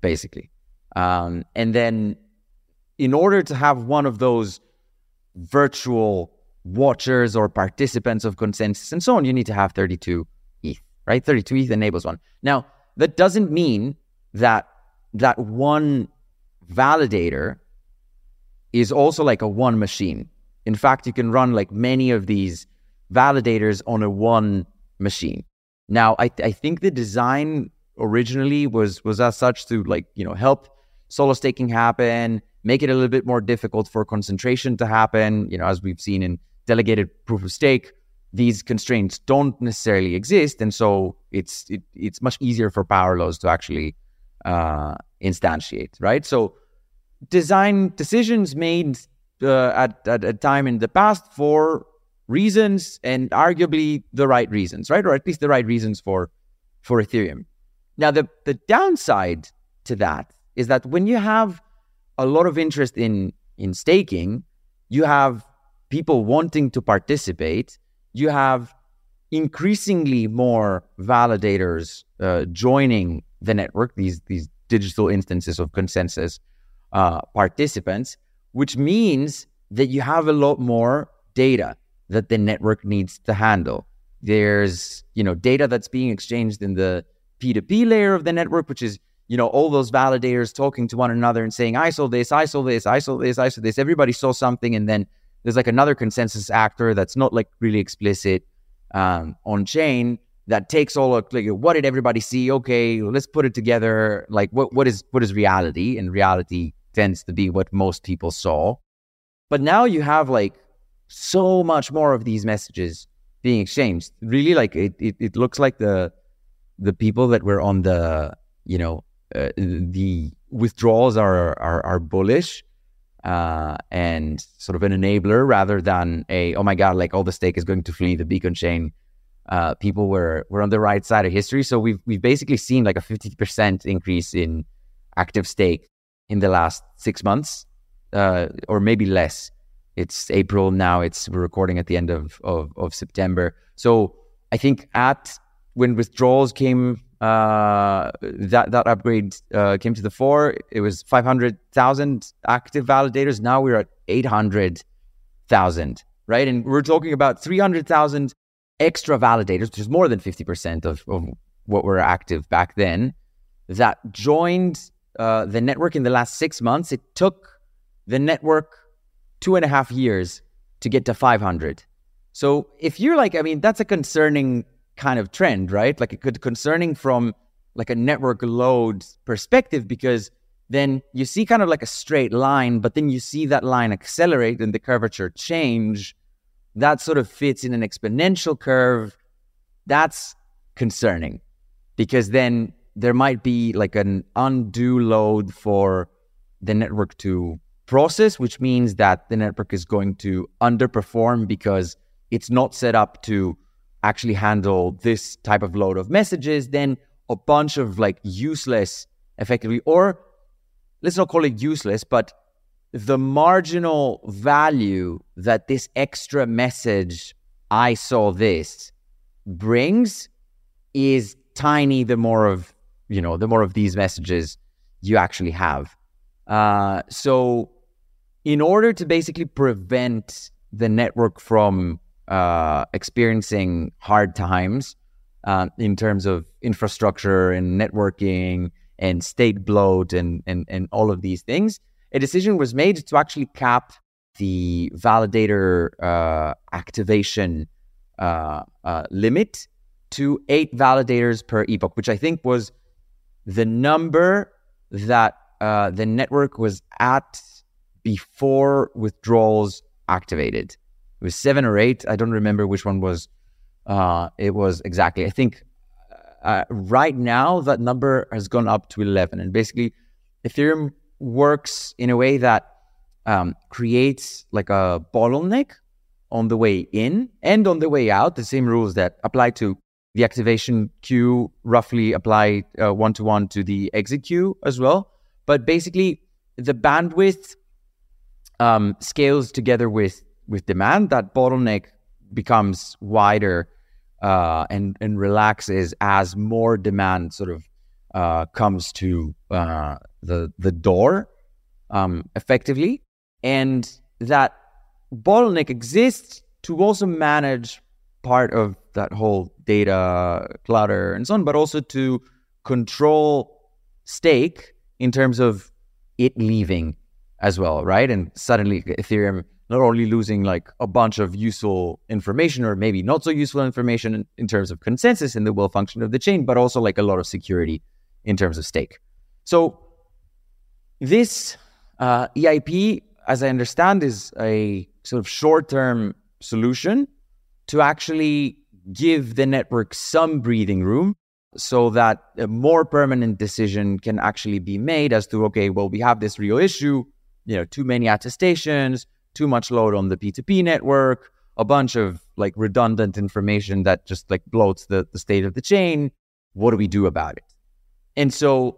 basically. Um, and then, in order to have one of those virtual watchers or participants of consensus and so on, you need to have 32 ETH, right? 32 ETH enables one. Now, that doesn't mean that that one validator is also like a one machine. In fact, you can run like many of these validators on a one machine. Now, I, I think the design originally was was as such to like you know help solo staking happen, make it a little bit more difficult for concentration to happen. You know, as we've seen in delegated proof of stake, these constraints don't necessarily exist, and so it's it, it's much easier for power laws to actually uh, instantiate, right? So design decisions made uh, at at a time in the past for reasons and arguably the right reasons, right, or at least the right reasons for for Ethereum. Now, the the downside to that is that when you have a lot of interest in in staking, you have people wanting to participate, you have increasingly more validators uh, joining the network, these, these digital instances of consensus uh, participants, which means that you have a lot more data that the network needs to handle. There's, you know, data that's being exchanged in the P2P layer of the network, which is, you know, all those validators talking to one another and saying, I saw this, I saw this, I saw this, I saw this. Everybody saw something and then there's like another consensus actor that's not like really explicit um, on chain that takes all of like what did everybody see? Okay, let's put it together. Like what what is what is reality? And reality tends to be what most people saw. But now you have like so much more of these messages being exchanged. Really, like it it, it looks like the the people that were on the you know uh, the withdrawals are are, are bullish uh, and sort of an enabler rather than a oh my god like all the stake is going to flee the beacon chain uh, people were were on the right side of history. So we've we've basically seen like a 50% increase in active stake in the last six months uh, or maybe less. It's april now it's we're recording at the end of, of, of september. So i think at when withdrawals came uh, that that upgrade uh, came to the fore. It was 500,000 active validators. Now we're at 800,000, right? And we're talking about 300,000 extra validators, which is more than 50% of, of what were active back then, that joined uh, the network in the last six months. It took the network two and a half years to get to 500. So if you're like, I mean, that's a concerning kind of trend, right? Like it could concerning from like a network load perspective because then you see kind of like a straight line, but then you see that line accelerate and the curvature change. That sort of fits in an exponential curve. That's concerning because then there might be like an undue load for the network to process, which means that the network is going to underperform because it's not set up to actually handle this type of load of messages. Then a bunch of like useless, effectively, or let's not call it useless, but the marginal value that this extra message, I saw this, brings is tiny the more of, you know, the more of these messages you actually have. Uh, so, in order to basically prevent the network from uh, experiencing hard times uh, in terms of infrastructure and networking and state bloat and, and, and all of these things, a decision was made to actually cap the validator uh, activation uh, uh, limit to eight validators per epoch, which I think was the number that uh, the network was at before withdrawals activated. It was seven or eight. I don't remember which one was. Uh, it was exactly. I think uh, right now that number has gone up to 11 and basically ethereum works in a way that um, creates like a bottleneck on the way in and on the way out the same rules that apply to the activation queue roughly apply one to one to the exit queue as well but basically the bandwidth um, scales together with with demand that bottleneck becomes wider uh, and and relaxes as more demand sort of uh, comes to uh, the the door um, effectively, and that bottleneck exists to also manage part of that whole data clutter and so on, but also to control stake in terms of it leaving as well, right? And suddenly Ethereum not only losing like a bunch of useful information or maybe not so useful information in, terms of consensus in the well function of the chain, but also like a lot of security in terms of stake. So this uh, EIP, as I understand, is a sort of short term solution to actually give the network some breathing room so that a more permanent decision can actually be made as to okay well we have this real issue you know too many attestations too much load on the P2P network, a bunch of like redundant information that just like bloats the, the state of the chain. What do we do about it? And so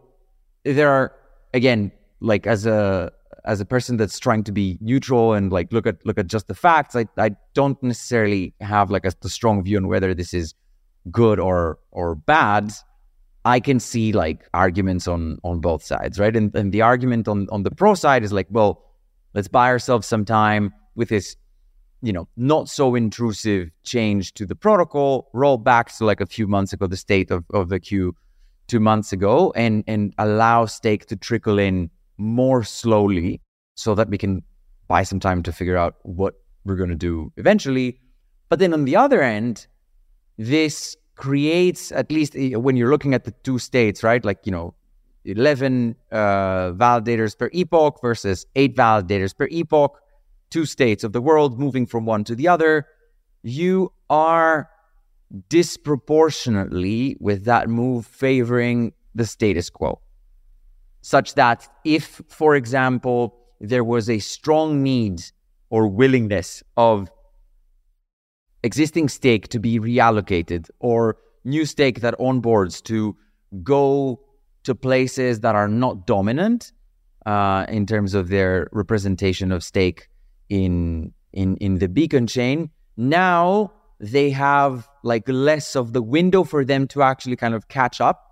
there are again, like as a as a person that's trying to be neutral and like look at look at just the facts, I, I don't necessarily have like a, a strong view on whether this is good or or bad. I can see like arguments on on both sides, right? And and the argument on on the pro side is like, well, Let's buy ourselves some time with this, you know, not so intrusive change to the protocol, roll back to like a few months ago, the state of, of the queue two months ago, and and allow stake to trickle in more slowly so that we can buy some time to figure out what we're going to do eventually. But then on the other end, this creates at least when you're looking at the two states, right? Like, you know, 11 uh, validators per epoch versus eight validators per epoch, two states of the world moving from one to the other, you are disproportionately with that move favoring the status quo. Such that if, for example, there was a strong need or willingness of existing stake to be reallocated or new stake that onboards to go to places that are not dominant uh, in terms of their representation of stake in in in the beacon chain. Now they have like less of the window for them to actually kind of catch up,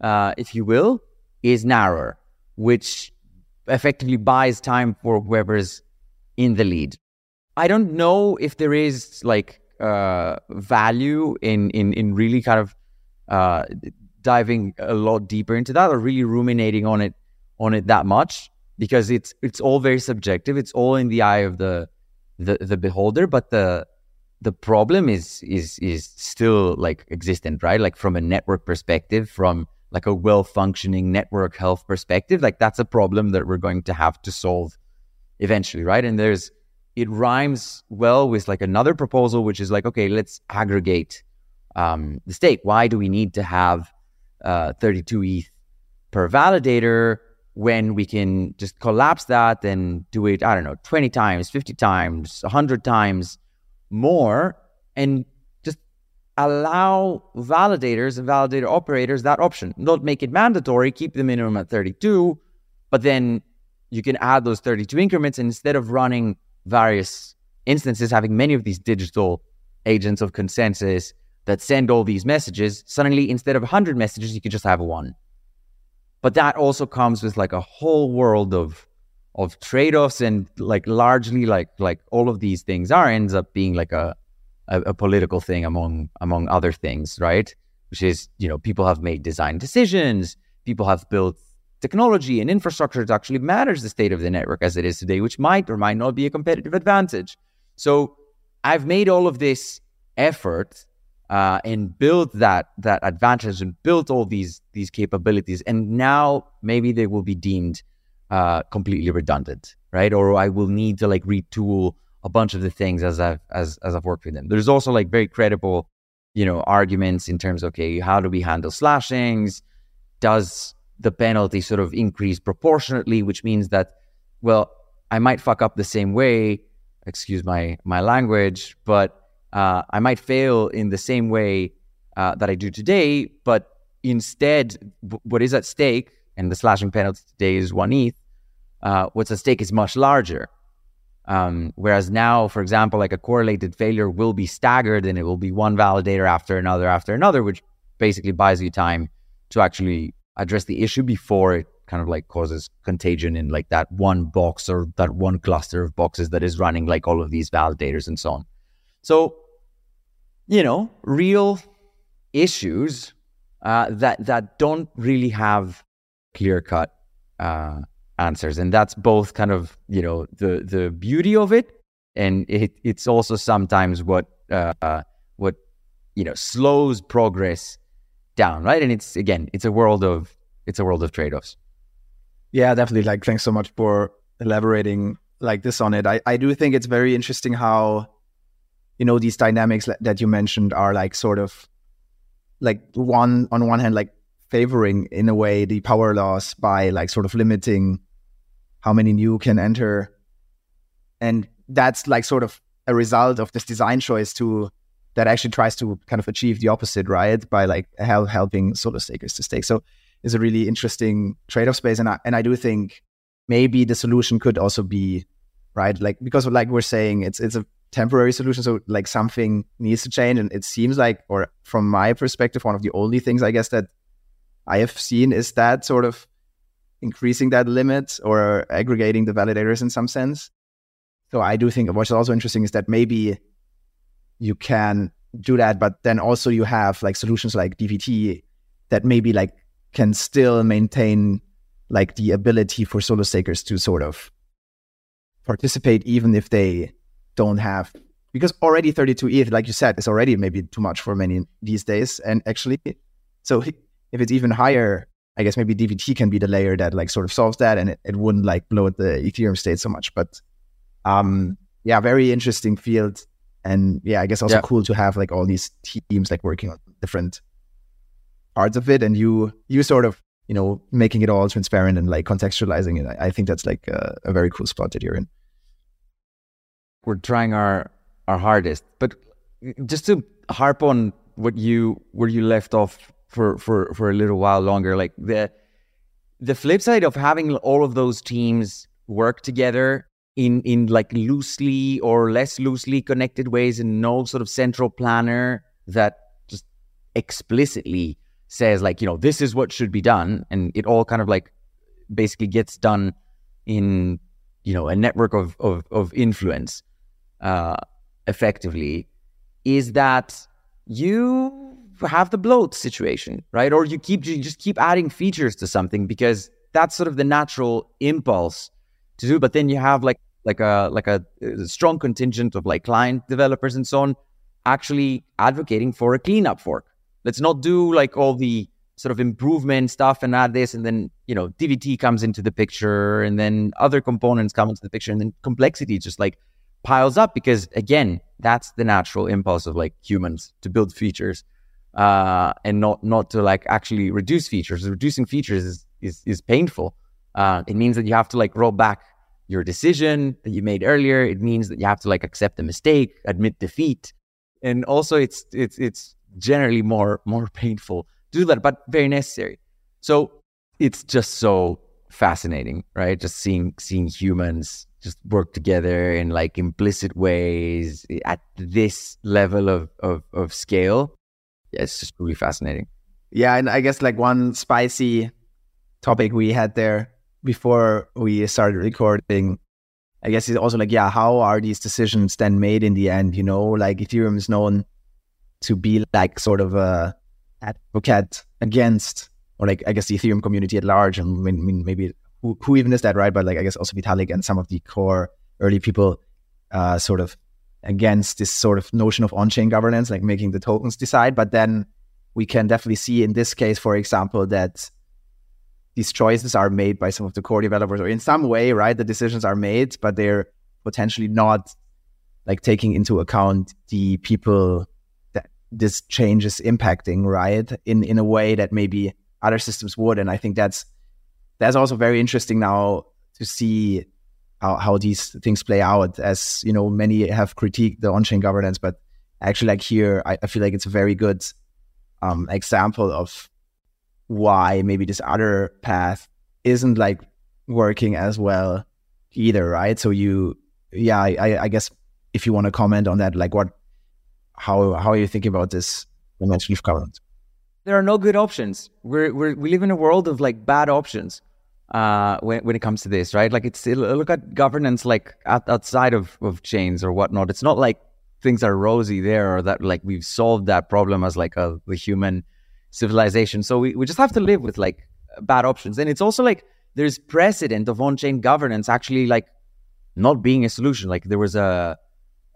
uh, if you will, is narrower, which effectively buys time for whoever's in the lead. I don't know if there is like uh, value in in in really kind of uh, diving a lot deeper into that or really ruminating on it on it that much because it's it's all very subjective. It's all in the eye of the the, the beholder, but the the problem is is is still like existent, right? Like from a network perspective, from like a well functioning network health perspective, like that's a problem that we're going to have to solve eventually, right? And there's it rhymes well with like another proposal, which is like, okay, let's aggregate um, the stake. Why do we need to have uh, 32 ETH per validator when we can just collapse that and do it, I don't know, 20 times, 50 times, 100 times more and just allow validators and validator operators that option. Not make it mandatory, keep the minimum at 32, but then you can add those 32 increments and instead of running various instances having many of these digital agents of consensus that send all these messages, suddenly instead of 100 messages, you could just have one. But that also comes with like a whole world of of trade-offs and like largely like like all of these things are ends up being like a, a, a political thing among among other things, right? Which is, you know, people have made design decisions, people have built technology and infrastructure that actually matters the state of the network as it is today, which might or might not be a competitive advantage. So I've made all of this effort uh, and built that that advantage and built all these these capabilities, and now maybe they will be deemed uh, completely redundant, right? Or I will need to like retool a bunch of the things as I've as as I've worked with them. There's also like very credible, you know, arguments in terms of okay, how do we handle slashings? Does the penalty sort of increase proportionately, which means that, well, I might fuck up the same way, excuse my my language, but uh, I might fail in the same way uh, that I do today. But instead, what is at stake, and the slashing penalty today is one ETH, uh, what's at stake is much larger. Um, whereas now, for example, like a correlated failure will be staggered and it will be one validator after another after another, which basically buys you time to actually address the issue before it kind of like causes contagion in like that one box or that one cluster of boxes that is running like all of these validators and so on. So, you know, real issues uh, that that don't really have clear cut uh, answers, and that's both kind of you know the the beauty of it, and it, it's also sometimes what uh, what you know slows progress down, right? And it's again, it's a world of it's a world of trade offs. Yeah, definitely. Like, thanks so much for elaborating like this on it. I, I do think it's very interesting how, you know, these dynamics that you mentioned are like sort of like one on one hand, like favoring in a way the power laws by like sort of limiting how many new can enter. And that's like sort of a result of this design choice to that actually tries to kind of achieve the opposite, right? By like help, helping solo stakers to stake. So it's a really interesting trade-off space. And I, and I do think maybe the solution could also be, right? Like, because like we're saying, it's, it's a temporary solution. So like something needs to change. And it seems like, or from my perspective, one of the only things I guess that I have seen is that sort of increasing that limit or aggregating the validators in some sense. So I do think what's also interesting is that maybe you can do that, but then also you have like solutions like DVT that maybe like can still maintain like the ability for solo stakers to sort of participate even if they don't have because already 32 ETH, like you said, is already maybe too much for many these days. And actually, so if it's even higher, I guess maybe DVT can be the layer that like sort of solves that, and it, it wouldn't like blow the Ethereum state so much. But um, yeah, very interesting field and yeah i guess also yeah. cool to have like all these teams like working on different parts of it and you you sort of you know making it all transparent and like contextualizing it i, I think that's like a, a, very cool spot that you're in we're trying our our hardest. But just to harp on what you where you left off for for for a little while longer like the the flip side of having all of those teams work together in in like loosely or less loosely connected ways and no sort of central planner that just explicitly says like you know this is what should be done and it all kind of like basically gets done in you know a network of of, of influence uh, effectively is that you have the bloat situation, right? Or you keep you just keep adding features to something because that's sort of the natural impulse to do. But then you have like like a like a, a strong contingent of like client developers and so on actually advocating for a cleanup fork. Let's not do like all the sort of improvement stuff and add this and then you know dvt comes into the picture and then other components come into the picture and then complexity just like piles up because again that's the natural impulse of like humans to build features uh, and not not to like actually reduce features reducing features is is, is painful uh, it means that you have to like roll back your decision that you made earlier it means that you have to like accept the mistake admit defeat and also it's it's it's generally more more painful to do that, but very necessary. So it's just so fascinating, right? Just seeing seeing humans just work together in like implicit ways at this level of of, of scale. Yeah, it's just really fascinating. Yeah, and I guess like one spicy topic we had there before we started recording, I guess it's also like, yeah, how are these decisions then made in the end? You know, like Ethereum is known to be like sort of a advocate against, or like I guess the Ethereum community at large, and maybe who, who even is that, right? But like I guess also Vitalik and some of the core early people, uh, sort of against this sort of notion of on-chain governance, like making the tokens decide. But then we can definitely see in this case, for example, that these choices are made by some of the core developers, or in some way, right? The decisions are made, but they're potentially not like taking into account the people that this change is impacting, right? In in a way that maybe other systems would. And I think that's that's also very interesting now to see how, how these things play out. As you know, many have critiqued the on-chain governance, but actually, like here, I, I feel like it's a very good um, example of why maybe this other path isn't like working as well either, right? So you, yeah, I, I guess if you want to comment on that, like what how how are you thinking about this of governance? There are no good options. We're, we're we live in a world of like bad options uh, when when it comes to this, right? Like it's look at governance like outside of of chains or whatnot. It's not like things are rosy there or that like we've solved that problem as like a the human civilization. So we, we just have to live with like bad options. And it's also like there's precedent of on-chain governance actually like not being a solution. Like there was a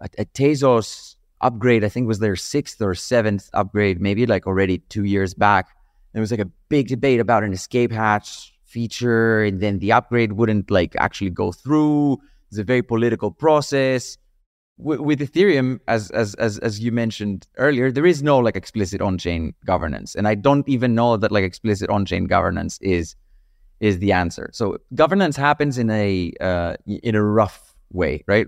a, a Tezos upgrade. I think was their sixth or seventh upgrade, maybe like already two years back. There was like a big debate about an escape hatch feature, and then the upgrade wouldn't like actually go through. It's a very political process. W- with Ethereum, as as as as you mentioned earlier, there is no like explicit on-chain governance, and I don't even know that like explicit on-chain governance is is the answer. So governance happens in a uh, in a rough way, right?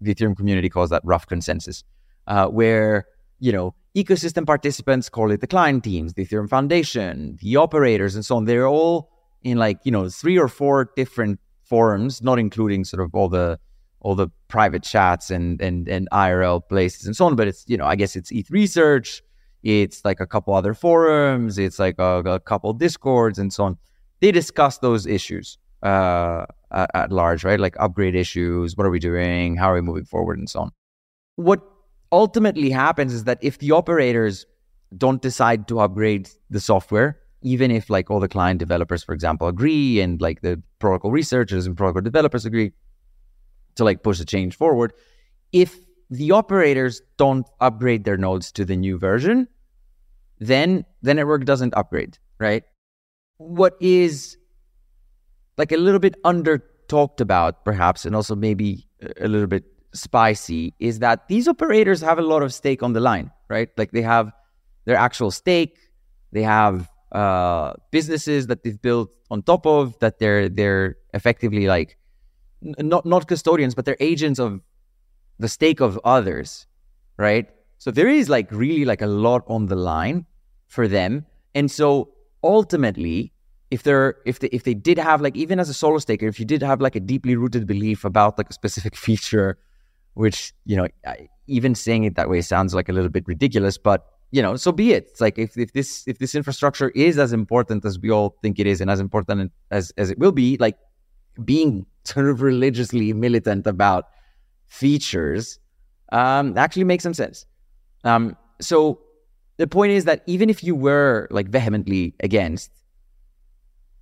The Ethereum community calls that rough consensus uh, where you know ecosystem participants call it the client teams, the Ethereum Foundation, the operators, and so on. They're all in like you know three or four different forums, not including sort of all the all the private chats and and and IRL places and so on. But it's you know I guess it's ETH research, it's like a couple other forums, it's like a, a couple discords and so on. They discuss those issues uh, at, at large, right? Like upgrade issues, what are we doing, how are we moving forward, and so on. What ultimately happens is that if the operators don't decide to upgrade the software, even if like all the client developers, for example, agree and like the protocol researchers and protocol developers agree to like push the change forward, if the operators don't upgrade their nodes to the new version, then the network doesn't upgrade, right? What is like a little bit under talked about, perhaps, and also maybe a little bit spicy is that these operators have a lot of stake on the line, right? Like they have their actual stake, they have uh, businesses that they've built on top of that they're they're effectively like not not custodians, but they're agents of the stake of others, right? So there is like really like a lot on the line for them, and so ultimately, if they're if they if they did have like even as a solo staker, if you did have like a deeply rooted belief about like a specific feature which you know even saying it that way sounds like a little bit ridiculous but you know so be it it's like if, if this if this infrastructure is as important as we all think it is and as important as as it will be like being sort of religiously militant about features um, actually makes some sense. Um, so the point is that even if you were like vehemently against,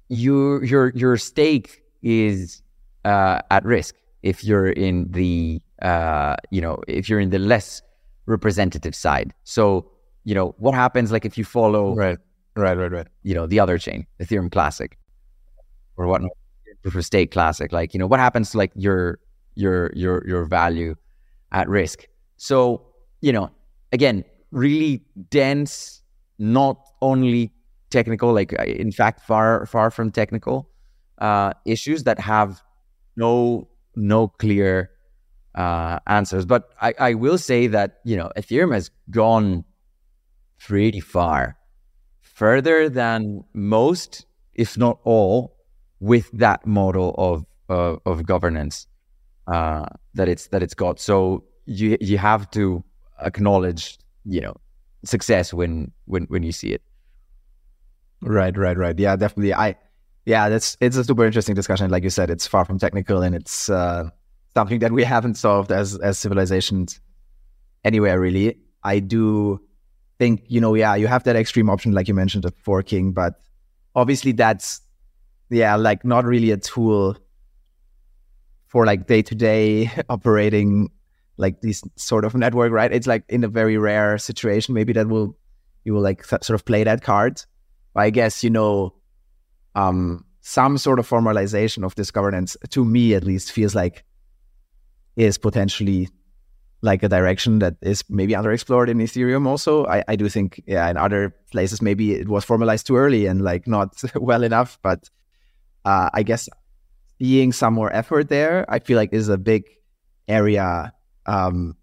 your your your stake is uh, at risk if you're in the uh, you know if you're in the less representative side. So you know what happens like if you follow right right right right you know the other chain Ethereum Classic or whatnot proof of stake Classic like you know what happens to like your your your your value at risk. So you know again really dense, not only technical, like in fact far far from technical uh, issues that have no no clear uh, answers. But I, I will say that you know Ethereum has gone pretty far, further than most, if not all, with that model of of, of governance uh, that it's that it's got. So you you have to acknowledge you know success when when when you see it right right right yeah definitely i yeah that's it's a super interesting discussion like you said it's far from technical and it's uh, something that we haven't solved as as civilizations anywhere really i do think you know yeah you have that extreme option like you mentioned of forking but obviously that's yeah like not really a tool for like day to day operating like this sort of network, right? It's like in a very rare situation, maybe that will you will like th- sort of play that card. But I guess you know, um, some sort of formalization of this governance, to me at least, feels like is potentially like a direction that is maybe underexplored in Ethereum. Also, I, I do think yeah, in other places maybe it was formalized too early and like not well enough. But uh, I guess seeing some more effort there, I feel like is a big area um,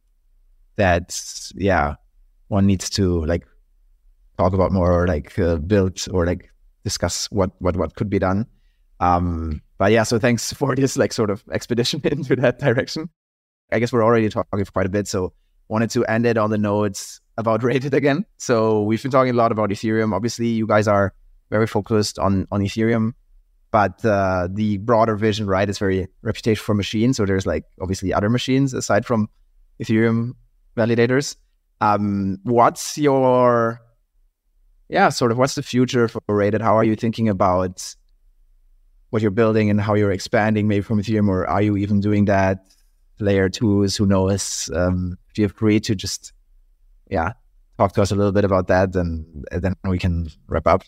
that yeah one needs to like talk about more or like uh, build or like discuss what what what could be done um but yeah so thanks for this like sort of expedition into that direction i guess we're already talking for quite a bit so wanted to end it on the notes about rated again so we've been talking a lot about ethereum obviously you guys are very focused on on ethereum but uh, the broader vision, right, is very reputation for machines. So there's like obviously other machines aside from Ethereum validators. Um, what's your, yeah, sort of what's the future for Rated? How are you thinking about what you're building and how you're expanding maybe from Ethereum, or are you even doing that? Layer twos, who knows? Um, feel free to just, yeah, talk to us a little bit about that, and then we can wrap up.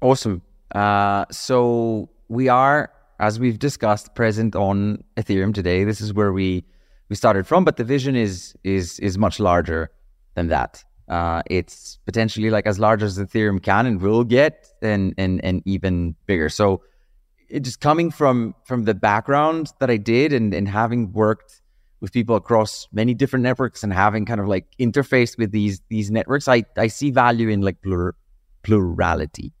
Awesome. Uh, so we are, as we've discussed, present on Ethereum today. This is where we we started from, but the vision is is is much larger than that. Uh, it's potentially like as large as Ethereum can and will get, and and and even bigger. So, it just coming from from the background that I did, and and having worked with people across many different networks, and having kind of like interfaced with these these networks, I I see value in like plur, plurality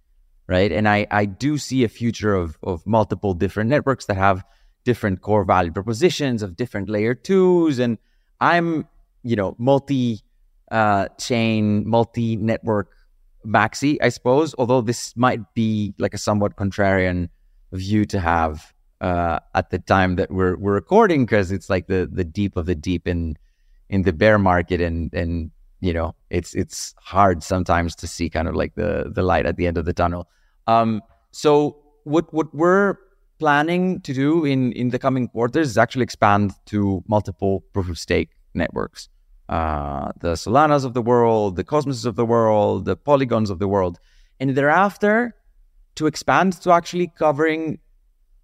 right? And I, I do see a future of, of multiple different networks that have different core value propositions of different layer twos. And I'm, you know, multi uh, chain, multi network maxi, I suppose, although this might be like a somewhat contrarian view to have uh, at the time that we're we're recording because it's like the the deep of the deep in in the bear market and and you know it's it's hard sometimes to see kind of like the the light at the end of the tunnel um, so what what we're planning to do in in the coming quarters is actually expand to multiple proof of stake networks. Uh, the Solanas of the world, the Cosmoses of the world, the Polygons of the world, and thereafter to expand to actually covering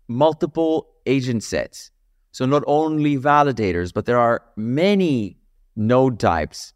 multiple agent sets. So not only validators, but there are many node types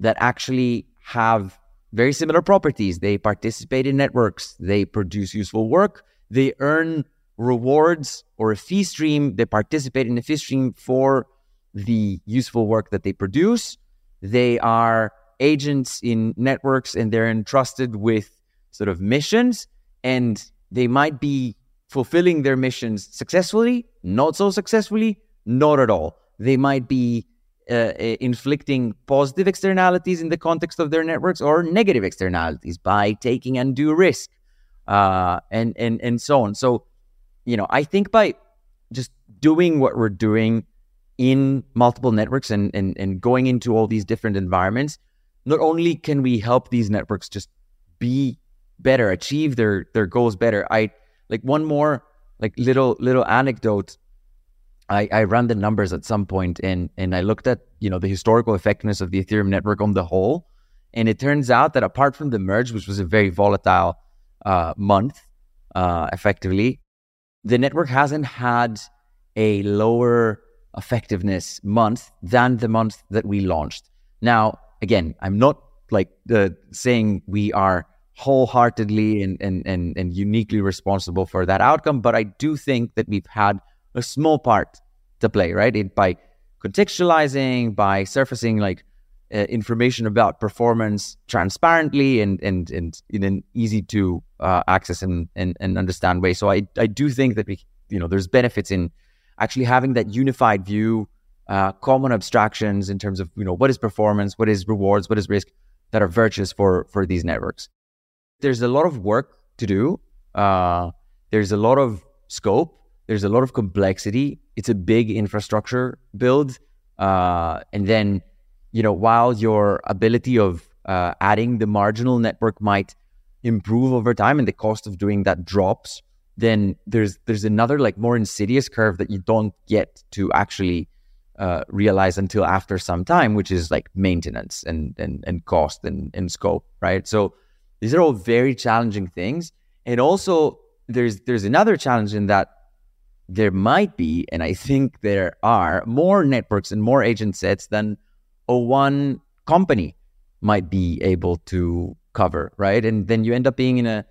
that actually have very similar properties. They participate in networks, they produce useful work, they earn rewards or a fee stream, they participate in a fee stream for the useful work that they produce. They are agents in networks and they're entrusted with sort of missions and they might be fulfilling their missions successfully, not so successfully, not at all. They might be uh, inflicting positive externalities in the context of their networks or negative externalities by taking undue risk uh, and and and so on. So, you know, I think by just doing what we're doing in multiple networks and, and, and going into all these different environments, not only can we help these networks just be better, achieve their their goals better. I like one more like little little anecdote. I, I ran the numbers at some point and and I looked at you know the historical effectiveness of the Ethereum network on the whole, and it turns out that apart from the merge, which was a very volatile uh, month, uh, effectively, the network hasn't had a lower effectiveness month than the month that we launched. Now, again, I'm not like the saying we are wholeheartedly and, and, and, and uniquely responsible for that outcome, but I do think that we've had a small part to play, right? It, by contextualizing, by surfacing like uh, information about performance transparently and and and in an easy to uh, access and, and and understand way. So I I do think that we you know there's benefits in actually having that unified view, uh, common abstractions in terms of you know what is performance, what is rewards, what is risk that are virtuous for for these networks. There's a lot of work to do. Uh, there's a lot of scope. There's a lot of complexity. It's a big infrastructure build, uh, and then you know while your ability of uh, adding the marginal network might improve over time and the cost of doing that drops then there's there's another like more insidious curve that you don't get to actually uh, realize until after some time, which is like maintenance and and and cost and, and scope, right? So these are all very challenging things. And also there's there's another challenge in that there might be, and I think there are more networks and more agent sets than a one company might be able to cover, right? And then you end up being in a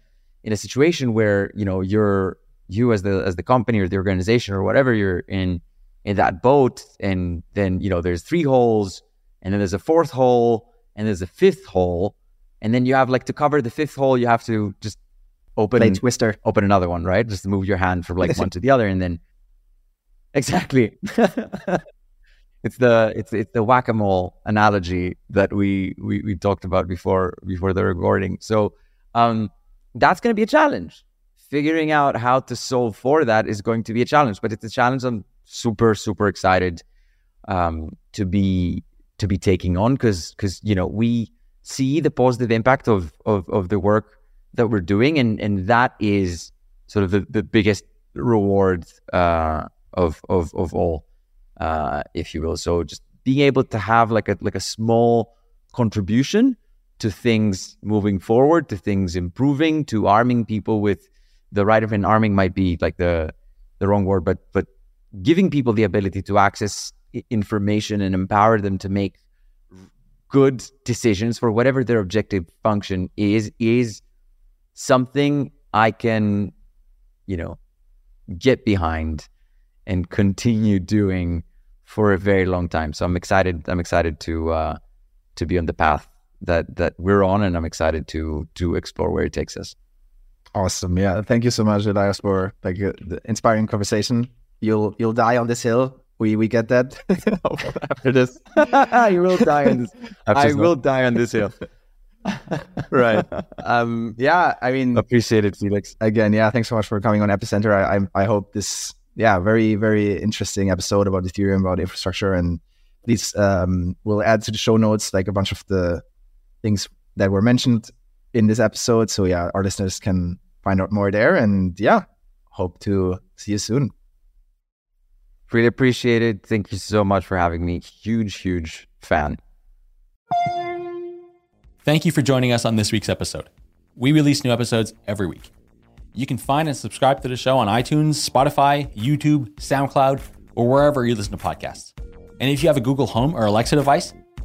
in a situation where you know you're you as the as the company or the organization or whatever you're in in that boat and then you know there's three holes and then there's a fourth hole and there's a fifth hole. And then you have like to cover the fifth hole you have to just open Play twister. open another one right? Just move your hand from like one to the other and then exactly. It's the it's it's the whack-a-mole analogy that we we we talked about before before the recording. So um that's going to be a challenge. Figuring out how to solve for that is going to be a challenge, but it's a challenge I'm super super excited um, to be to be taking on because because you know we see the positive impact of of of the work that we're doing, and and that is sort of the, the biggest reward uh, of of of all, uh, if you will. So just being able to have like a like a small contribution to things moving forward, to things improving, to arming people with the right of an arming might be like the the wrong word, but but giving people the ability to access information and empower them to make good decisions for whatever their objective function is is something I can, you know, get behind and continue doing for a very long time. So I'm excited. I'm excited to uh, to be on the path that that we're on, and I'm excited to to explore where it takes us. Awesome, yeah. Thank you so much, Elias, for like uh, the inspiring conversation. You'll you'll die on this hill. We we get that after this. you will die on this. I will die on this hill. right. Um. Yeah. I mean, appreciate it, Felix. Again, yeah. Thanks so much for coming on Epicenter. I I, I hope this yeah very very interesting episode about Ethereum about infrastructure and these um we'll add to the show notes like a bunch of the things that were mentioned in this episode. So yeah, our listeners can find out more there. And yeah, hope to see you soon. Really appreciate it. Thank you so much for having me. Huge, huge fan. Thank you for joining us on this week's episode. We release new episodes every week. You can find and subscribe to the show on iTunes, Spotify, YouTube, SoundCloud, or wherever you listen to podcasts. And if you have a Google Home or Alexa device,